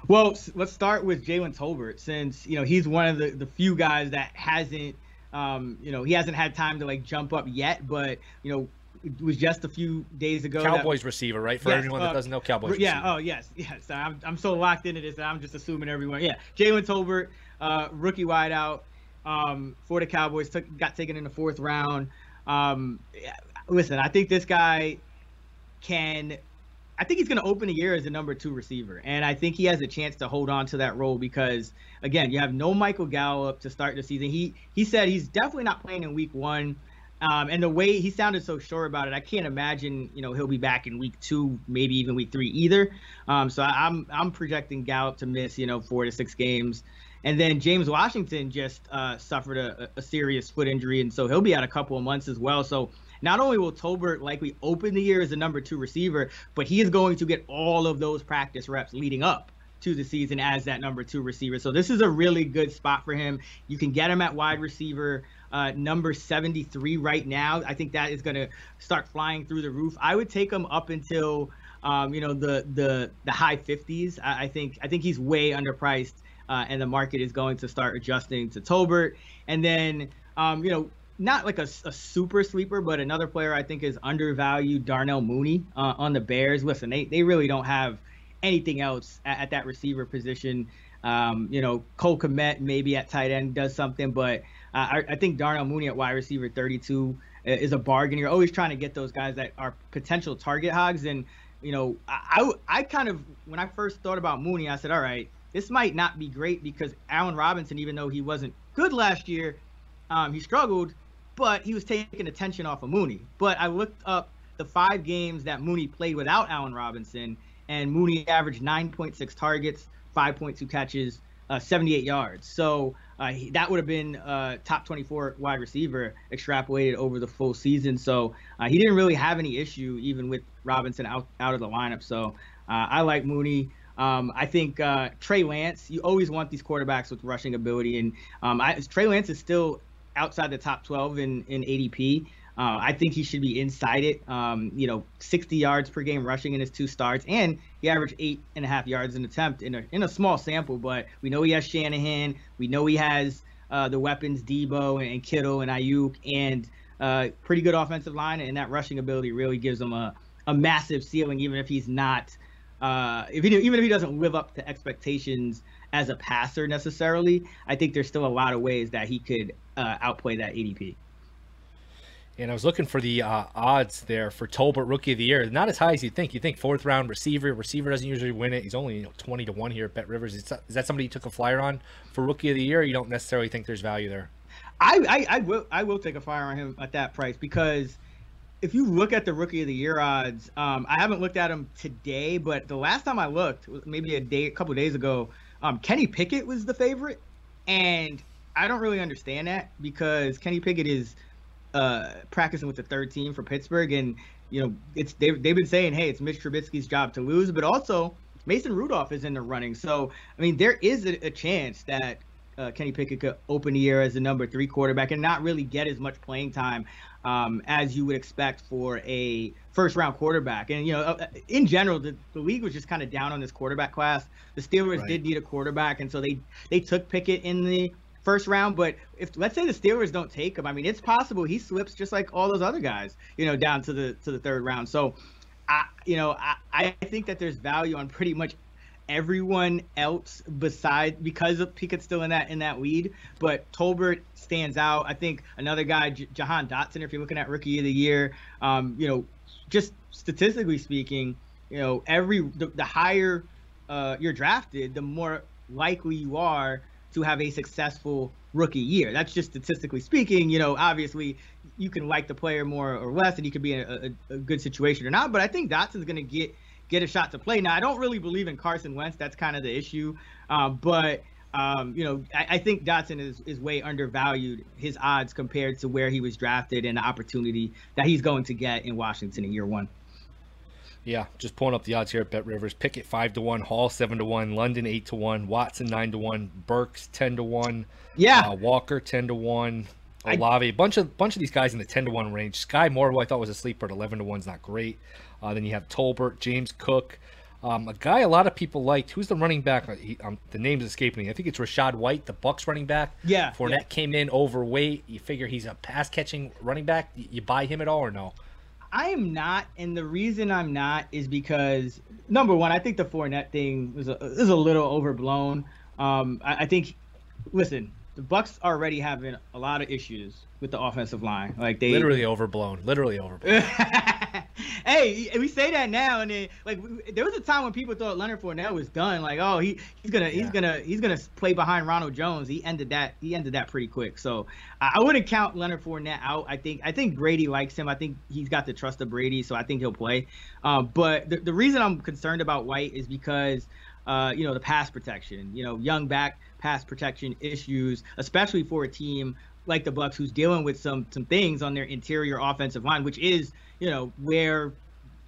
Well, let's start with Jalen Tolbert, since you know he's one of the, the few guys that hasn't, um, you know, he hasn't had time to like jump up yet. But you know, it was just a few days ago. Cowboys that, receiver, right? For yes, anyone that uh, doesn't know, Cowboys. Yeah. Receiver. Oh, yes, yes. I'm, I'm so locked into this that I'm just assuming everyone. Yeah, Jalen Tolbert, uh, rookie wideout um, for the Cowboys, took, got taken in the fourth round. Um, listen, I think this guy can. I think he's going to open the year as the number two receiver, and I think he has a chance to hold on to that role because, again, you have no Michael Gallup to start the season. He he said he's definitely not playing in Week One. Um, and the way he sounded so sure about it, I can't imagine you know he'll be back in week two, maybe even week three either. Um, so I'm I'm projecting Gallup to miss you know four to six games, and then James Washington just uh, suffered a, a, serious foot injury, and so he'll be out a couple of months as well. So not only will Tolbert likely open the year as a number two receiver, but he is going to get all of those practice reps leading up to the season as that number two receiver. So this is a really good spot for him. You can get him at wide receiver uh, number 73 right now. I think that is going to start flying through the roof. I would take him up until um, you know the the the high 50s. I, I think I think he's way underpriced, uh, and the market is going to start adjusting to Tolbert. And then um, you know not like a, a, super sleeper, but another player I think is undervalued, Darnell Mooney uh, on the Bears. Listen, they, they really don't have anything else at, at that receiver position. Um, you know, Cole Kmet maybe at tight end does something, but I, I, think Darnell Mooney at wide receiver 32 uh, is a bargain. You're always trying to get those guys that are potential target hogs. And, you know, I, I, I kind of, when I first thought about Mooney, I said, all right, this might not be great because Allen Robinson, even though he wasn't good last year, um, he struggled, but he was taking attention off of Mooney. But I looked up the five games that Mooney played without Allen Robinson, and Mooney averaged 9.6 targets, 5.2 catches, uh, 78 yards. So uh, he, that would have been uh, top 24 wide receiver extrapolated over the full season. So uh, he didn't really have any issue even with Robinson out out of the lineup. So uh, I like Mooney. Um, I think uh, Trey Lance. You always want these quarterbacks with rushing ability, and um, I, Trey Lance is still outside the top 12 in in ADP. Uh, I think he should be inside it. Um, you know, 60 yards per game rushing in his two starts, and he averaged eight and a half yards an attempt in a in a small sample. But we know he has Shanahan. We know he has uh, the weapons, Deebo and, Kittle and Aiyuk, and uh, pretty good offensive line, and that rushing ability really gives him a, a massive ceiling, even if he's not, uh, if he even if he doesn't live up to expectations as a passer necessarily. I think there's still a lot of ways that he could uh, outplay that ADP and I was looking for the uh, odds there for Tolbert Rookie of the Year. Not as high as you think. You think fourth round receiver. Receiver doesn't usually win it. He's only you know, twenty to one here at Bet Rivers. Is that somebody you took a flyer on for Rookie of the Year? you don't necessarily think there's value there. I, I, I will I will take a flyer on him at that price because if you look at the Rookie of the Year odds, um, I haven't looked at them today, but the last time I looked, maybe a day, a couple days ago, um, Kenny Pickett was the favorite, and I don't really understand that because Kenny Pickett is uh, practicing with the third team for Pittsburgh, and you know it's they've they've been saying, hey, it's Mitch Trubisky's job to lose, but also Mason Rudolph is in the running. So I mean, there is a, a chance that uh, Kenny Pickett could open the year as the number three quarterback and not really get as much playing time um, as you would expect for a first round quarterback. And, you know, uh, in general, the, the league was just kind of down on this quarterback class. The Steelers right. did need a quarterback, and so they, they took Pickett in the first round. But if let's say the Steelers don't take him, I mean, it's possible he slips just like all those other guys, you know, down to the to the third round. So, I you know I, I think that there's value on pretty much everyone else besides because of Pickett's still in that in that lead. But Tolbert stands out. I think another guy, J- Jahan Dotson, if you're looking at rookie of the year, um, you know, just statistically speaking, you know, every the, the higher uh, you're drafted, the more likely you are to have a successful rookie year. That's just statistically speaking. You know, obviously you can like the player more or less, and he could be in a, a, a good situation or not. But I think Dotson's going to get get a shot to play. Now, I don't really believe in Carson Wentz. That's kind of the issue. Um, but um, you know, I, I, think Dotson is, is way undervalued his odds compared to where he was drafted and the opportunity that he's going to get in Washington in year one. Yeah, just pulling up the odds here at Bet Rivers. Pickett five to one, Hall seven to one, London eight to one, Watson nine to one, Burks ten to one, yeah, uh, Walker ten to one, Olave, a bunch of bunch of these guys in the ten to one range. Skyy Moore, who I thought was a sleeper at eleven to one, is not great. Uh, then you have Tolbert, James Cook, um, a guy a lot of people liked. Who's the running back? Uh, he, um, the name's escaping me. I think it's Rachaad White, the Bucks running back. Yeah. Fournette yeah. came in overweight. You figure he's a pass catching running back. You, you buy him at all or no? I am not, and the reason I'm not is because number one, I think the Fournette thing is a, is a little overblown. Um, I, I think, listen, the Bucks are already having a lot of issues with the offensive line. Like they literally overblown, literally overblown. *laughs* hey, we say that now, and then like there was a time when people thought Leonard Fournette was done. Like, oh, he he's gonna yeah. he's gonna he's gonna play behind Ronald Jones. He ended that he ended that pretty quick. So I, I wouldn't count Leonard Fournette out. I think I think Brady likes him. I think he's got the trust of Brady, so I think he'll play. Um, but the, the reason I'm concerned about White is because uh, you know the pass protection. You know, young back pass protection issues, especially for a team like the Bucks, who's dealing with some some things on their interior offensive line, which is you know where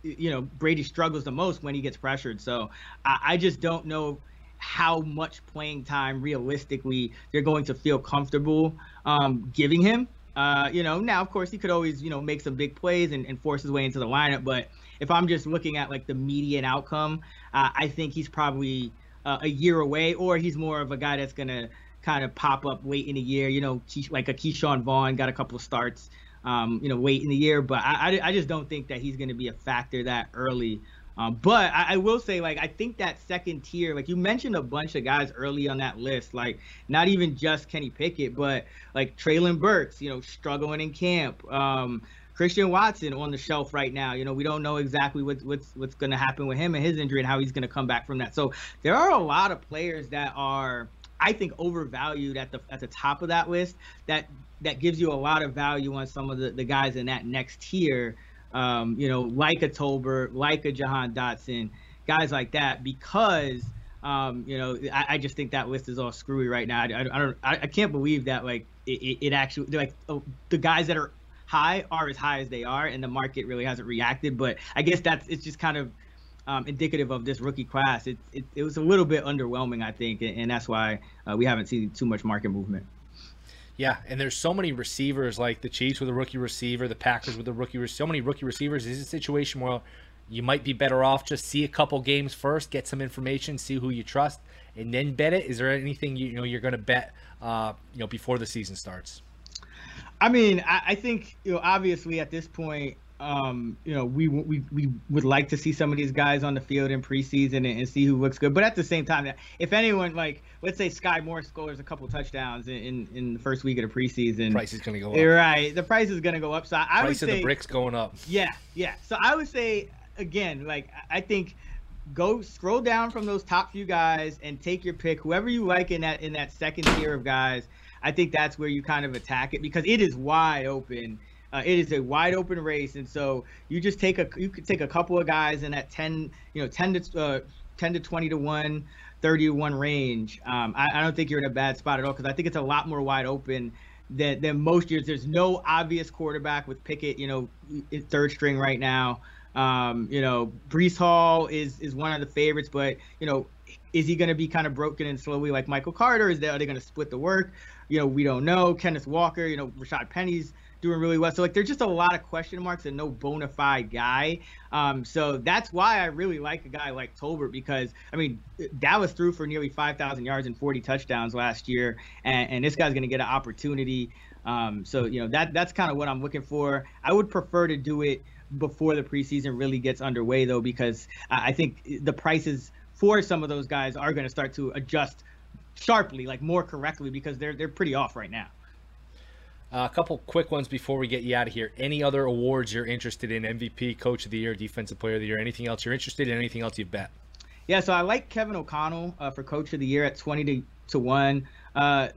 you know Brady struggles the most when he gets pressured. So I, I just don't know how much playing time realistically they're going to feel comfortable um, giving him. Uh, you know, now of course he could always you know make some big plays and, and force his way into the lineup, but if I'm just looking at like the median outcome, uh, I think he's probably uh, a year away, or he's more of a guy that's gonna kind of pop up late in the year. You know, like a Ke'Shawn Vaughn got a couple of starts, um, you know, late in the year, but I, I, just don't think that he's going to be a factor that early. Um, but I, I, will say, like, I think that second tier, like you mentioned a bunch of guys early on that list, like not even just Kenny Pickett, but like Treylon Burks, you know, struggling in camp. Um, Christian Watson on the shelf right now. You know, we don't know exactly what's what's what's going to happen with him and his injury and how he's going to come back from that. So there are a lot of players that are I think overvalued at the at the top of that list. That that gives you a lot of value on some of the, the guys in that next tier. Um, you know, like a Tolbert, like a Jahan Dotson, guys like that, because um, you know, I, I, just think that list is all screwy right now. I, I, don't, I, I, can't believe that like it, it actually like oh, the guys that are high are as high as they are, and the market really hasn't reacted. But I guess that's it's just kind of um, indicative of this rookie class. It, it, it, was a little bit underwhelming, I think, and, that's why uh, we haven't seen too much market movement. Yeah, and there's so many receivers like the Chiefs with a rookie receiver, the Packers with a rookie. Receiver. So many rookie receivers. Is a situation where you might be better off just see a couple games first, get some information, see who you trust, and then bet it. Is there anything you, you know you're going to bet, uh, you know, before the season starts? I mean, I, I think you know, obviously at this point, um, you know, we, we we would like to see some of these guys on the field in preseason and, and, see who looks good. But at the same time, if anyone like, let's say Skyy Moore scores a couple touchdowns in, in, in the first week of the preseason, price is going to go up. Right, the price is going to go up. So I, price would say the bricks going up. Yeah, yeah. So I would say again, like I think go scroll down from those top few guys and take your pick, whoever you like in that in that second tier of guys. I think that's where you kind of attack it because it is wide open uh, it is a wide open race, and so you just take a you could take a couple of guys in that 10, you know, 10 to uh, 10 to 20 to 1, 30 to 1 range. Um, I, I don't think you're in a bad spot at all because I think it's a lot more wide open than, than most years. There's no obvious quarterback with Pickett, you know, third string right now. Um, you know, Breece Hall is is one of the favorites, but you know, is he going to be kind of broken and slowly like Michael Carter? Is they are they going to split the work? You know, we don't know. Kenneth Walker, you know, Rashaad Penny's doing really well. So like there's just a lot of question marks and no bona fide guy. Um, so that's why I really like a guy like Tolbert because I mean Dallas threw for nearly 5,000 yards and 40 touchdowns last year, and, and this guy's going to get an opportunity. Um, so you know that that's kind of what I'm looking for. I would prefer to do it before the preseason really gets underway though, because I think the prices for some of those guys are going to start to adjust sharply, like more correctly, because they're they're pretty off right now. Uh, a couple quick ones before we get you out of here. Any other awards you're interested in? MVP, Coach of the Year, Defensive Player of the Year. Anything else you're interested in? Anything else you've bet? Yeah, so I like Kevin O'Connell uh, for Coach of the Year at twenty to, to one. Uh,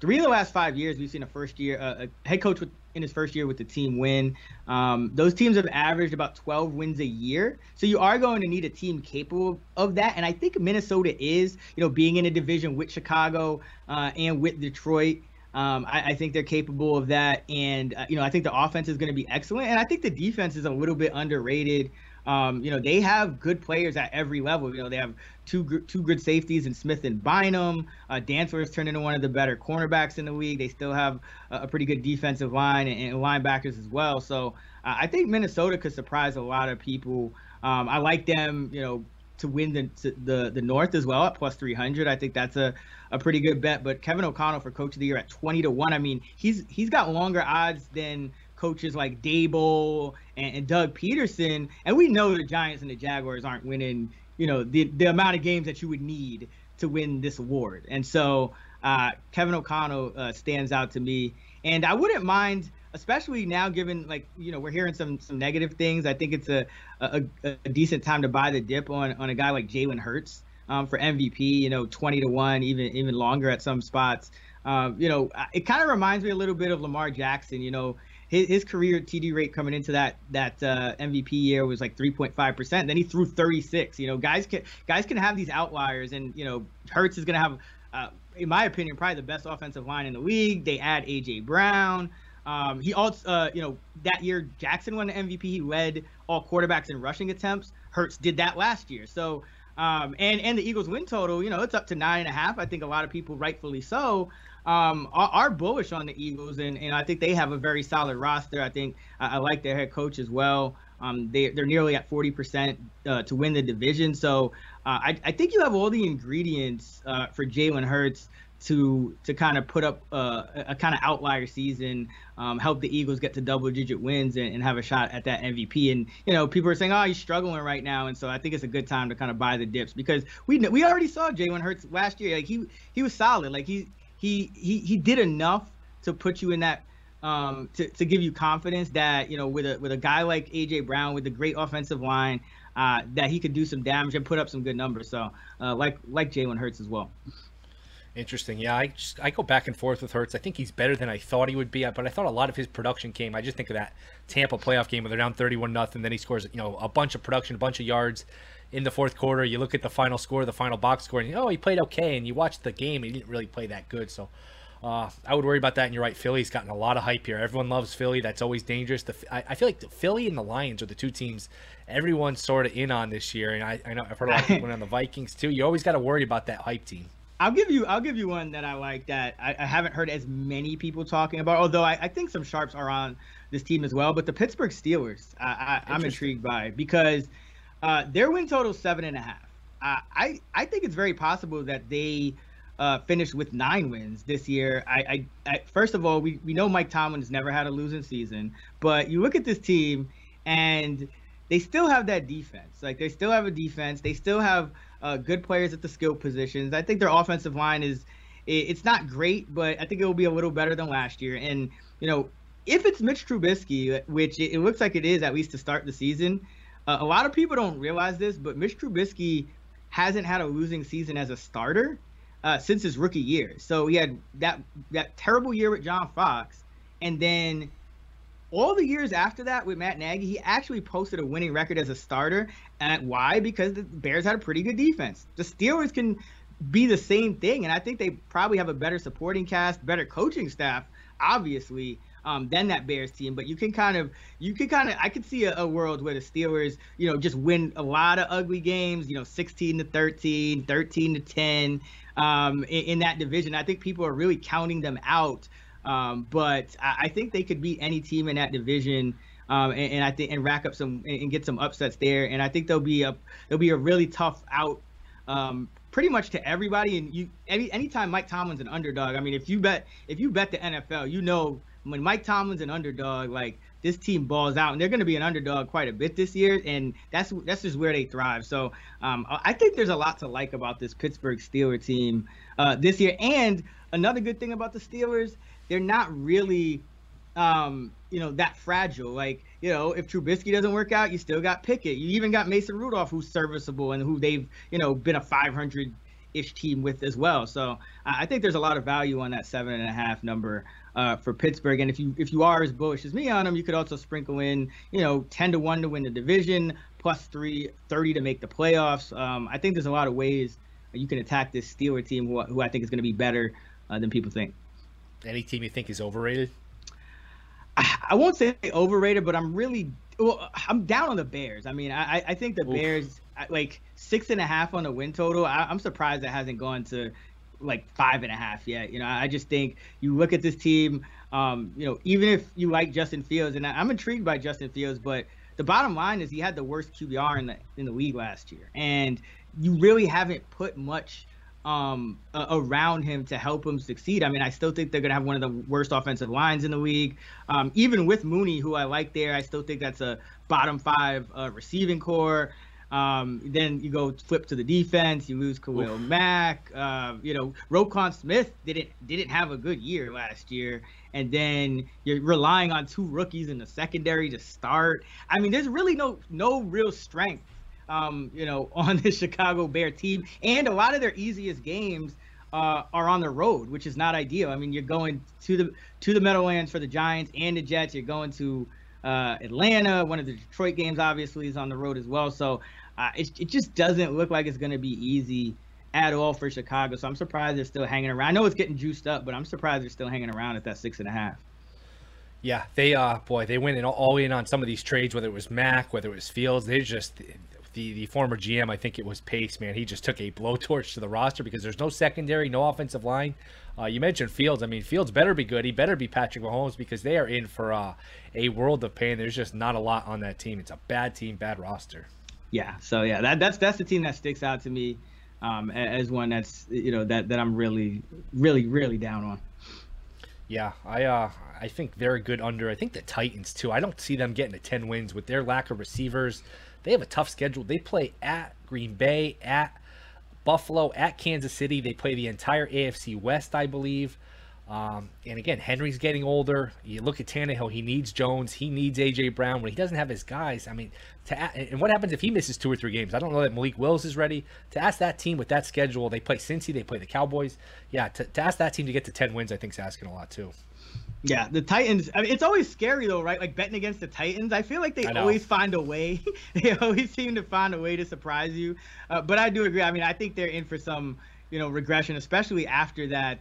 three of the last five years, we've seen a first year uh, a head coach with, in his first year with the team win. Um, those teams have averaged about 12 wins a year, so you are going to need a team capable of that. And I think Minnesota is, you know, being in a division with Chicago uh, and with Detroit. Um, I, I, think they're capable of that, and uh, you know I think the offense is going to be excellent, and I think the defense is a little bit underrated. Um, you know they have good players at every level. You know they have two two good safeties in Smith and Bynum. Uh, has turned into one of the better cornerbacks in the league. They still have a, a pretty good defensive line and, and linebackers as well. So uh, I think Minnesota could surprise a lot of people. Um, I like them. You know to win the the the North as well at plus 300. I think that's a a pretty good bet. But Kevin O'Connell for Coach of the Year at 20 to one. I mean, he's he's got longer odds than coaches like Daboll and, and Doug Pederson, And we know the Giants and the Jaguars aren't winning. You know the the amount of games that you would need to win this award. And so uh, Kevin O'Connell uh, stands out to me. And I wouldn't mind especially now given like you know we're hearing some some negative things. I think it's a a, a decent time to buy the dip on on a guy like Jalen Hurts um, for MVP. You know, twenty to one, even even longer at some spots. Um, you know, it kind of reminds me a little bit of Lamar Jackson. You know, his, his career TD rate coming into that that uh, MVP year was like 3.5 percent. Then he threw 36. You know, guys can guys can have these outliers, and you know, Hurts is going to have. Uh, in my opinion, probably the best offensive line in the league. They add AJ Brown. Um, he also, uh, you know, that year Jackson won the MVP. He led all quarterbacks in rushing attempts. Hurts did that last year. So, um, and and the Eagles win total, you know, it's up to nine and a half. I think a lot of people, rightfully so, um, are, are, bullish on the Eagles, and, and I think they have a very solid roster. I think I, I like their head coach as well. Um, they, they're nearly at 40% uh, to win the division. So uh, I, I, think you have all the ingredients uh, for Jalen Hurts to to kind of put up uh, a kind of outlier season, um, help the Eagles get to double digit wins and, and, have a shot at that MVP. And you know, people are saying, "Oh, he's struggling right now," and so I think it's a good time to kind of buy the dips because we we already saw Jalen Hurts last year. Like he he was solid. Like he he he he did enough to put you in that. Um, to, to give you confidence that you know with a with a guy like AJ Brown with a great offensive line uh, that he could do some damage and put up some good numbers. So uh, like like Jalen Hurts as well. Interesting. Yeah, I just I go back and forth with Hurts. I think he's better than I thought he would be, but I thought a lot of his production came. I just think of that Tampa playoff game where they're down thirty-one nothing. Then he scores, you know, a bunch of production, a bunch of yards in the fourth quarter. You look at the final score, the final box score, and you oh, he played okay. And you watch the game, he didn't really play that good. So uh, I would worry about that. And you're right, Philly's gotten a lot of hype here. Everyone loves Philly. That's always dangerous. The, I, I, feel like the Philly and the Lions are the two teams everyone's sort of in on this year. And I, I know I've heard a lot of people on the *laughs* Vikings too. You always got to worry about that hype team. I'll give you I'll give you one that I like that I, I haven't heard as many people talking about. Although I, I, think some sharps are on this team as well. But the Pittsburgh Steelers, I, am intrigued by because uh, their win total seven and a half. Uh, I I think it's very possible that they uh, finish with nine wins this year. I, I, I first of all we, we know Mike Tomlin has never had a losing season, but you look at this team and they still have that defense. Like they still have a defense. They still have uh, good players at the skill positions. I think their offensive line is it's not great, but I think it will be a little better than last year. And you know, if it's Mitch Trubisky, which it, looks like it is at least to start the season, uh, a lot of people don't realize this, but Mitch Trubisky hasn't had a losing season as a starter uh, since his rookie year. So he had that that terrible year with John Fox, and then all the years after that with Matt Nagy, he actually posted a winning record as a starter. And why? Because the Bears had a pretty good defense. The Steelers can be the same thing, and I think they probably have a better supporting cast, better coaching staff, obviously, um, than that Bears team. But you can kind of, you can kind of, I could see a, a, world where the Steelers, you know, just win a lot of ugly games, you know, 16 to 13, 13 to 10 um, in, in that division. I think people are really counting them out Um, but I, I, think they could beat any team in that division. Um, and, and, I think and rack up some and, get some upsets there. And I think they'll be a they'll be a really tough out, um, pretty much to everybody. And you any anytime Mike Tomlin's an underdog. I mean, if you bet if you bet the NFL, you know when Mike Tomlin's an underdog, like this team balls out, and they're going to be an underdog quite a bit this year, and that's that's just where they thrive. So um, I think there's a lot to like about this Pittsburgh Steelers team uh, this year. And another good thing about the Steelers, they're not really, um, you know, that fragile. Like you know, if Trubisky doesn't work out, you still got Pickett. You even got Mason Rudolph, who's serviceable and who they've you know been a 500 ish team with as well. So I think there's a lot of value on that seven and a half number uh, for Pittsburgh. And if you if you are as bullish as me on them, you could also sprinkle in you know 10 to one to win the division, plus three 30 to make the playoffs. Um, I think there's a lot of ways you can attack this Steeler team, who, who I think is going to be better uh, than people think. Any team you think is overrated? I, I won't say overrated, but I'm really well, I'm down on the Bears. I mean, I, I think the Oof. Bears like six and a half on the win total. I, am surprised it hasn't gone to like five and a half yet. You know, I just think you look at this team. Um, you know, even if you like Justin Fields, and I'm intrigued by Justin Fields, but the bottom line is he had the worst QBR in the in the league last year, and you really haven't put much um, around him to help him succeed. I mean, I still think they're going to have one of the worst offensive lines in the league. Um, even with Mooney, who I like there, I still think that's a bottom five uh, receiving core. Um, then you go flip to the defense. You lose Khalil Oof. Mack. Uh, you know, Roquan Smith didn't didn't have a good year last year, and then you're relying on two rookies in the secondary to start. I mean, there's really no no real strength, um, you know, *laughs* on the Chicago Bear team, and a lot of their easiest games. Uh, are on the road, which is not ideal. I mean, you're going to the to the Meadowlands for the Giants and the Jets. You're going to uh, Atlanta. One of the Detroit games, obviously, is on the road as well. So uh, it, it just doesn't look like it's going to be easy at all for Chicago. So I'm surprised they're still hanging around. I know it's getting juiced up, but I'm surprised they're still hanging around at that six and a half. Yeah, they uh boy, they went in all in on some of these trades, whether it was Mack, whether it was Fields. They just the the former GM, I think it was Pace, man. He just took a blowtorch to the roster because there's no secondary, no offensive line. Uh, you mentioned Fields. I mean, Fields better be good. He better be Patrick Mahomes because they are in for uh, a world of pain. There's just not a lot on that team. It's a bad team, bad roster. Yeah. So yeah, that, that's that's the team that sticks out to me um, as one that's you know that that I'm really really really down on. Yeah, I uh, I think they're a good under. I think the Titans too. I don't see them getting to ten wins with their lack of receivers. They have a tough schedule. They play at Green Bay, at Buffalo, at Kansas City. They play the entire AFC West, I believe. Um, and again, Henry's getting older. You look at Tannehill; he needs Jones, he needs AJ Brown. When he doesn't have his guys, I mean, to and what happens if he misses two or three games? I don't know that Malik Willis is ready to ask that team with that schedule. They play Cincy, they play the Cowboys. Yeah, to, to ask that team to get to ten wins, I think is asking a lot too. Yeah, the Titans. I mean, it's always scary though, right? Like betting against the Titans. I feel like they always find a way. *laughs* they always seem to find a way to surprise you. Uh, but I do agree. I mean, I think they're in for some, you know, regression, especially after that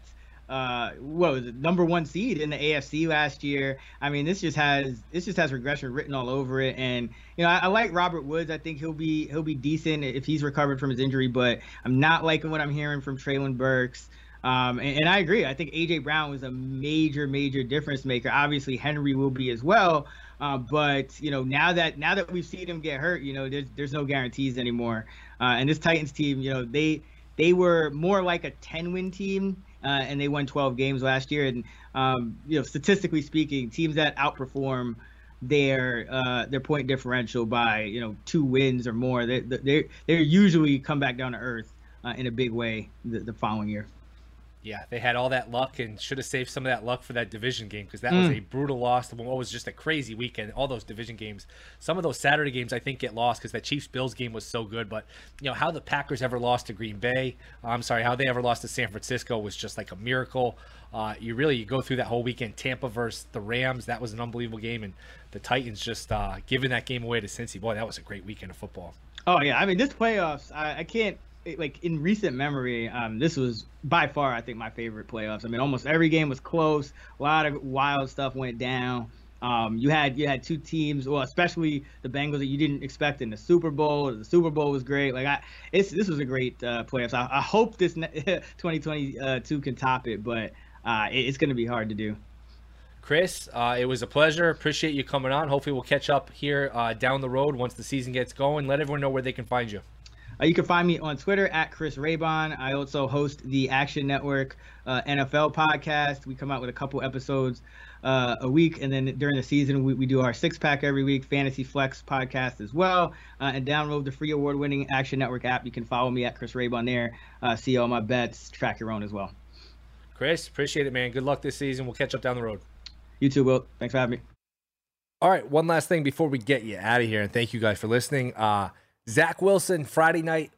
uh, what was it, number one seed in the AFC last year. I mean, this just has this just has regression written all over it. And you know, I, I, like Robert Woods. I think he'll be he'll be decent if he's recovered from his injury. But I'm not liking what I'm hearing from Treylon Burks. Um, and, and, I agree. I think AJ Brown was a major, major difference maker. Obviously, Henry will be as well. Uh, but you know, now that now that we've seen him get hurt, you know, there's there's no guarantees anymore. Uh, and this Titans team, you know, they they were more like a 10 win team uh, and they won 12 games last year. And um, you know, statistically speaking, teams that outperform their uh, their point differential by you know two wins or more, they they they usually come back down to earth uh, in a big way the, the following year. Yeah, they had all that luck and should have saved some of that luck for that division game because that mm. was a brutal loss. What was just a crazy weekend. All those division games, some of those Saturday games, I think get lost because that Chiefs Bills game was so good. But you know how the Packers ever lost to Green Bay. I'm sorry, how they ever lost to San Francisco was just like a miracle. Uh, you really you go through that whole weekend. Tampa versus the Rams, that was an unbelievable game, and the Titans just uh, giving that game away to Cincy. Boy, that was a great weekend of football. Oh yeah, I mean this playoffs, I, I can't like in recent memory, um, this was by far I think my favorite playoffs. I mean, almost every game was close. A lot of wild stuff went down. Um, you had you had two teams, well, especially the Bengals that you didn't expect in the Super Bowl. The Super Bowl was great. Like I, it's this was a great uh, playoffs. I, I hope this *laughs* 2022 can top it, but uh, it, it's going to be hard to do. Chris, uh, it was a pleasure. Appreciate you coming on. Hopefully, we'll catch up here uh, down the road once the season gets going. Let everyone know where they can find you. Uh, you can find me on Twitter at Chris Raybon. I also host the Action Network uh, NFL podcast. We come out with a couple episodes uh, a week, and then during the season, we, we do our six pack every week, Fantasy Flex podcast as well. Uh, and download the free award winning Action Network app. You can follow me at Chris Raybon there. Uh, see all my bets, track your own as well. Chris, appreciate it, man. Good luck this season. We'll catch up down the road. You too, Will. Thanks for having me. All right, one last thing before we get you out of here, and thank you guys for listening. Uh, Zach Wilson, Friday night,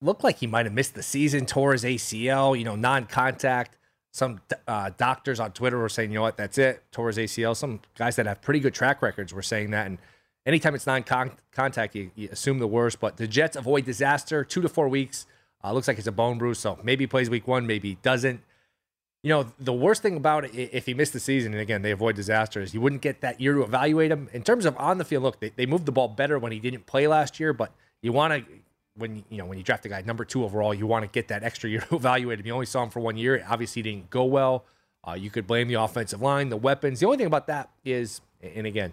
looked like he might have missed the season, tore his ACL, you know, non contact. Some uh, doctors on Twitter were saying, you know what, that's it, tore his ACL. Some guys that have pretty good track records were saying that. And anytime it's non contact, you, you, assume the worst. But the Jets avoid disaster, two to four weeks. Uh, looks like it's a bone bruise. So maybe plays week one, maybe doesn't. You know, the worst thing about it, if he missed the season, and again, they avoid disaster, is you wouldn't get that year to evaluate him. In terms of on the field, look, they, they moved the ball better when he didn't play last year, but you want to when you know when you draft a guy number two overall, you want to get that extra year *laughs* to evaluate him. You only saw him for one year. Obviously, didn't go well. Uh, you could blame the offensive line, the weapons. The only thing about that is, and again,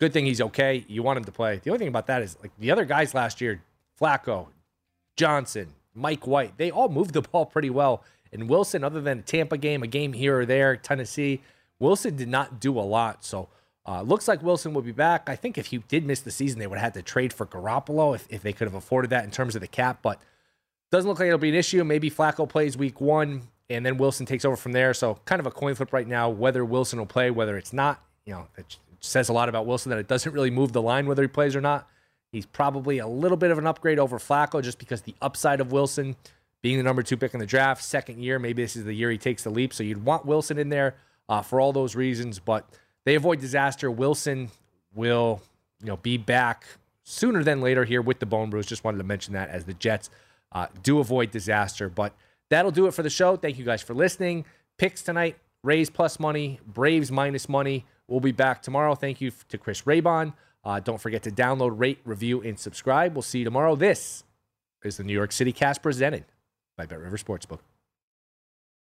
good thing he's okay. You want him to play. The only thing about that is like the other guys last year, Flacco, Johnson, Mike White, they all moved the *laughs* ball pretty well. And Wilson, other than a Tampa game, a game here or there, Tennessee, Wilson did not do a lot. So uh, looks like Wilson will be back. I think if he did miss the season, they would have had to trade for Garoppolo if, if they could have afforded that in terms of the cap. But doesn't look like it'll be an issue. Maybe Flacco plays week one and then Wilson takes over from there. So kind of a coin flip right now whether Wilson will play, whether it's not. You know, it says a lot about Wilson that it doesn't really move the line whether he plays or not. He's probably a little bit of an upgrade over Flacco just because the upside of Wilson being the number two pick in the draft, second year, maybe this is the year he takes the leap. So you'd want Wilson in there uh, for all those reasons. But they avoid disaster. Wilson will, you know, be back sooner than later here with the bone bruise. Just wanted to mention that as the Jets uh, do avoid disaster. But that'll do it for the show. Thank you guys for listening. Picks tonight: Rays plus money, Braves minus money. We'll be back tomorrow. Thank you to Chris Raybon. Uh, don't forget to download, rate, review, and subscribe. We'll see you tomorrow. This is the New York City Cast presented by Bet River Sportsbook.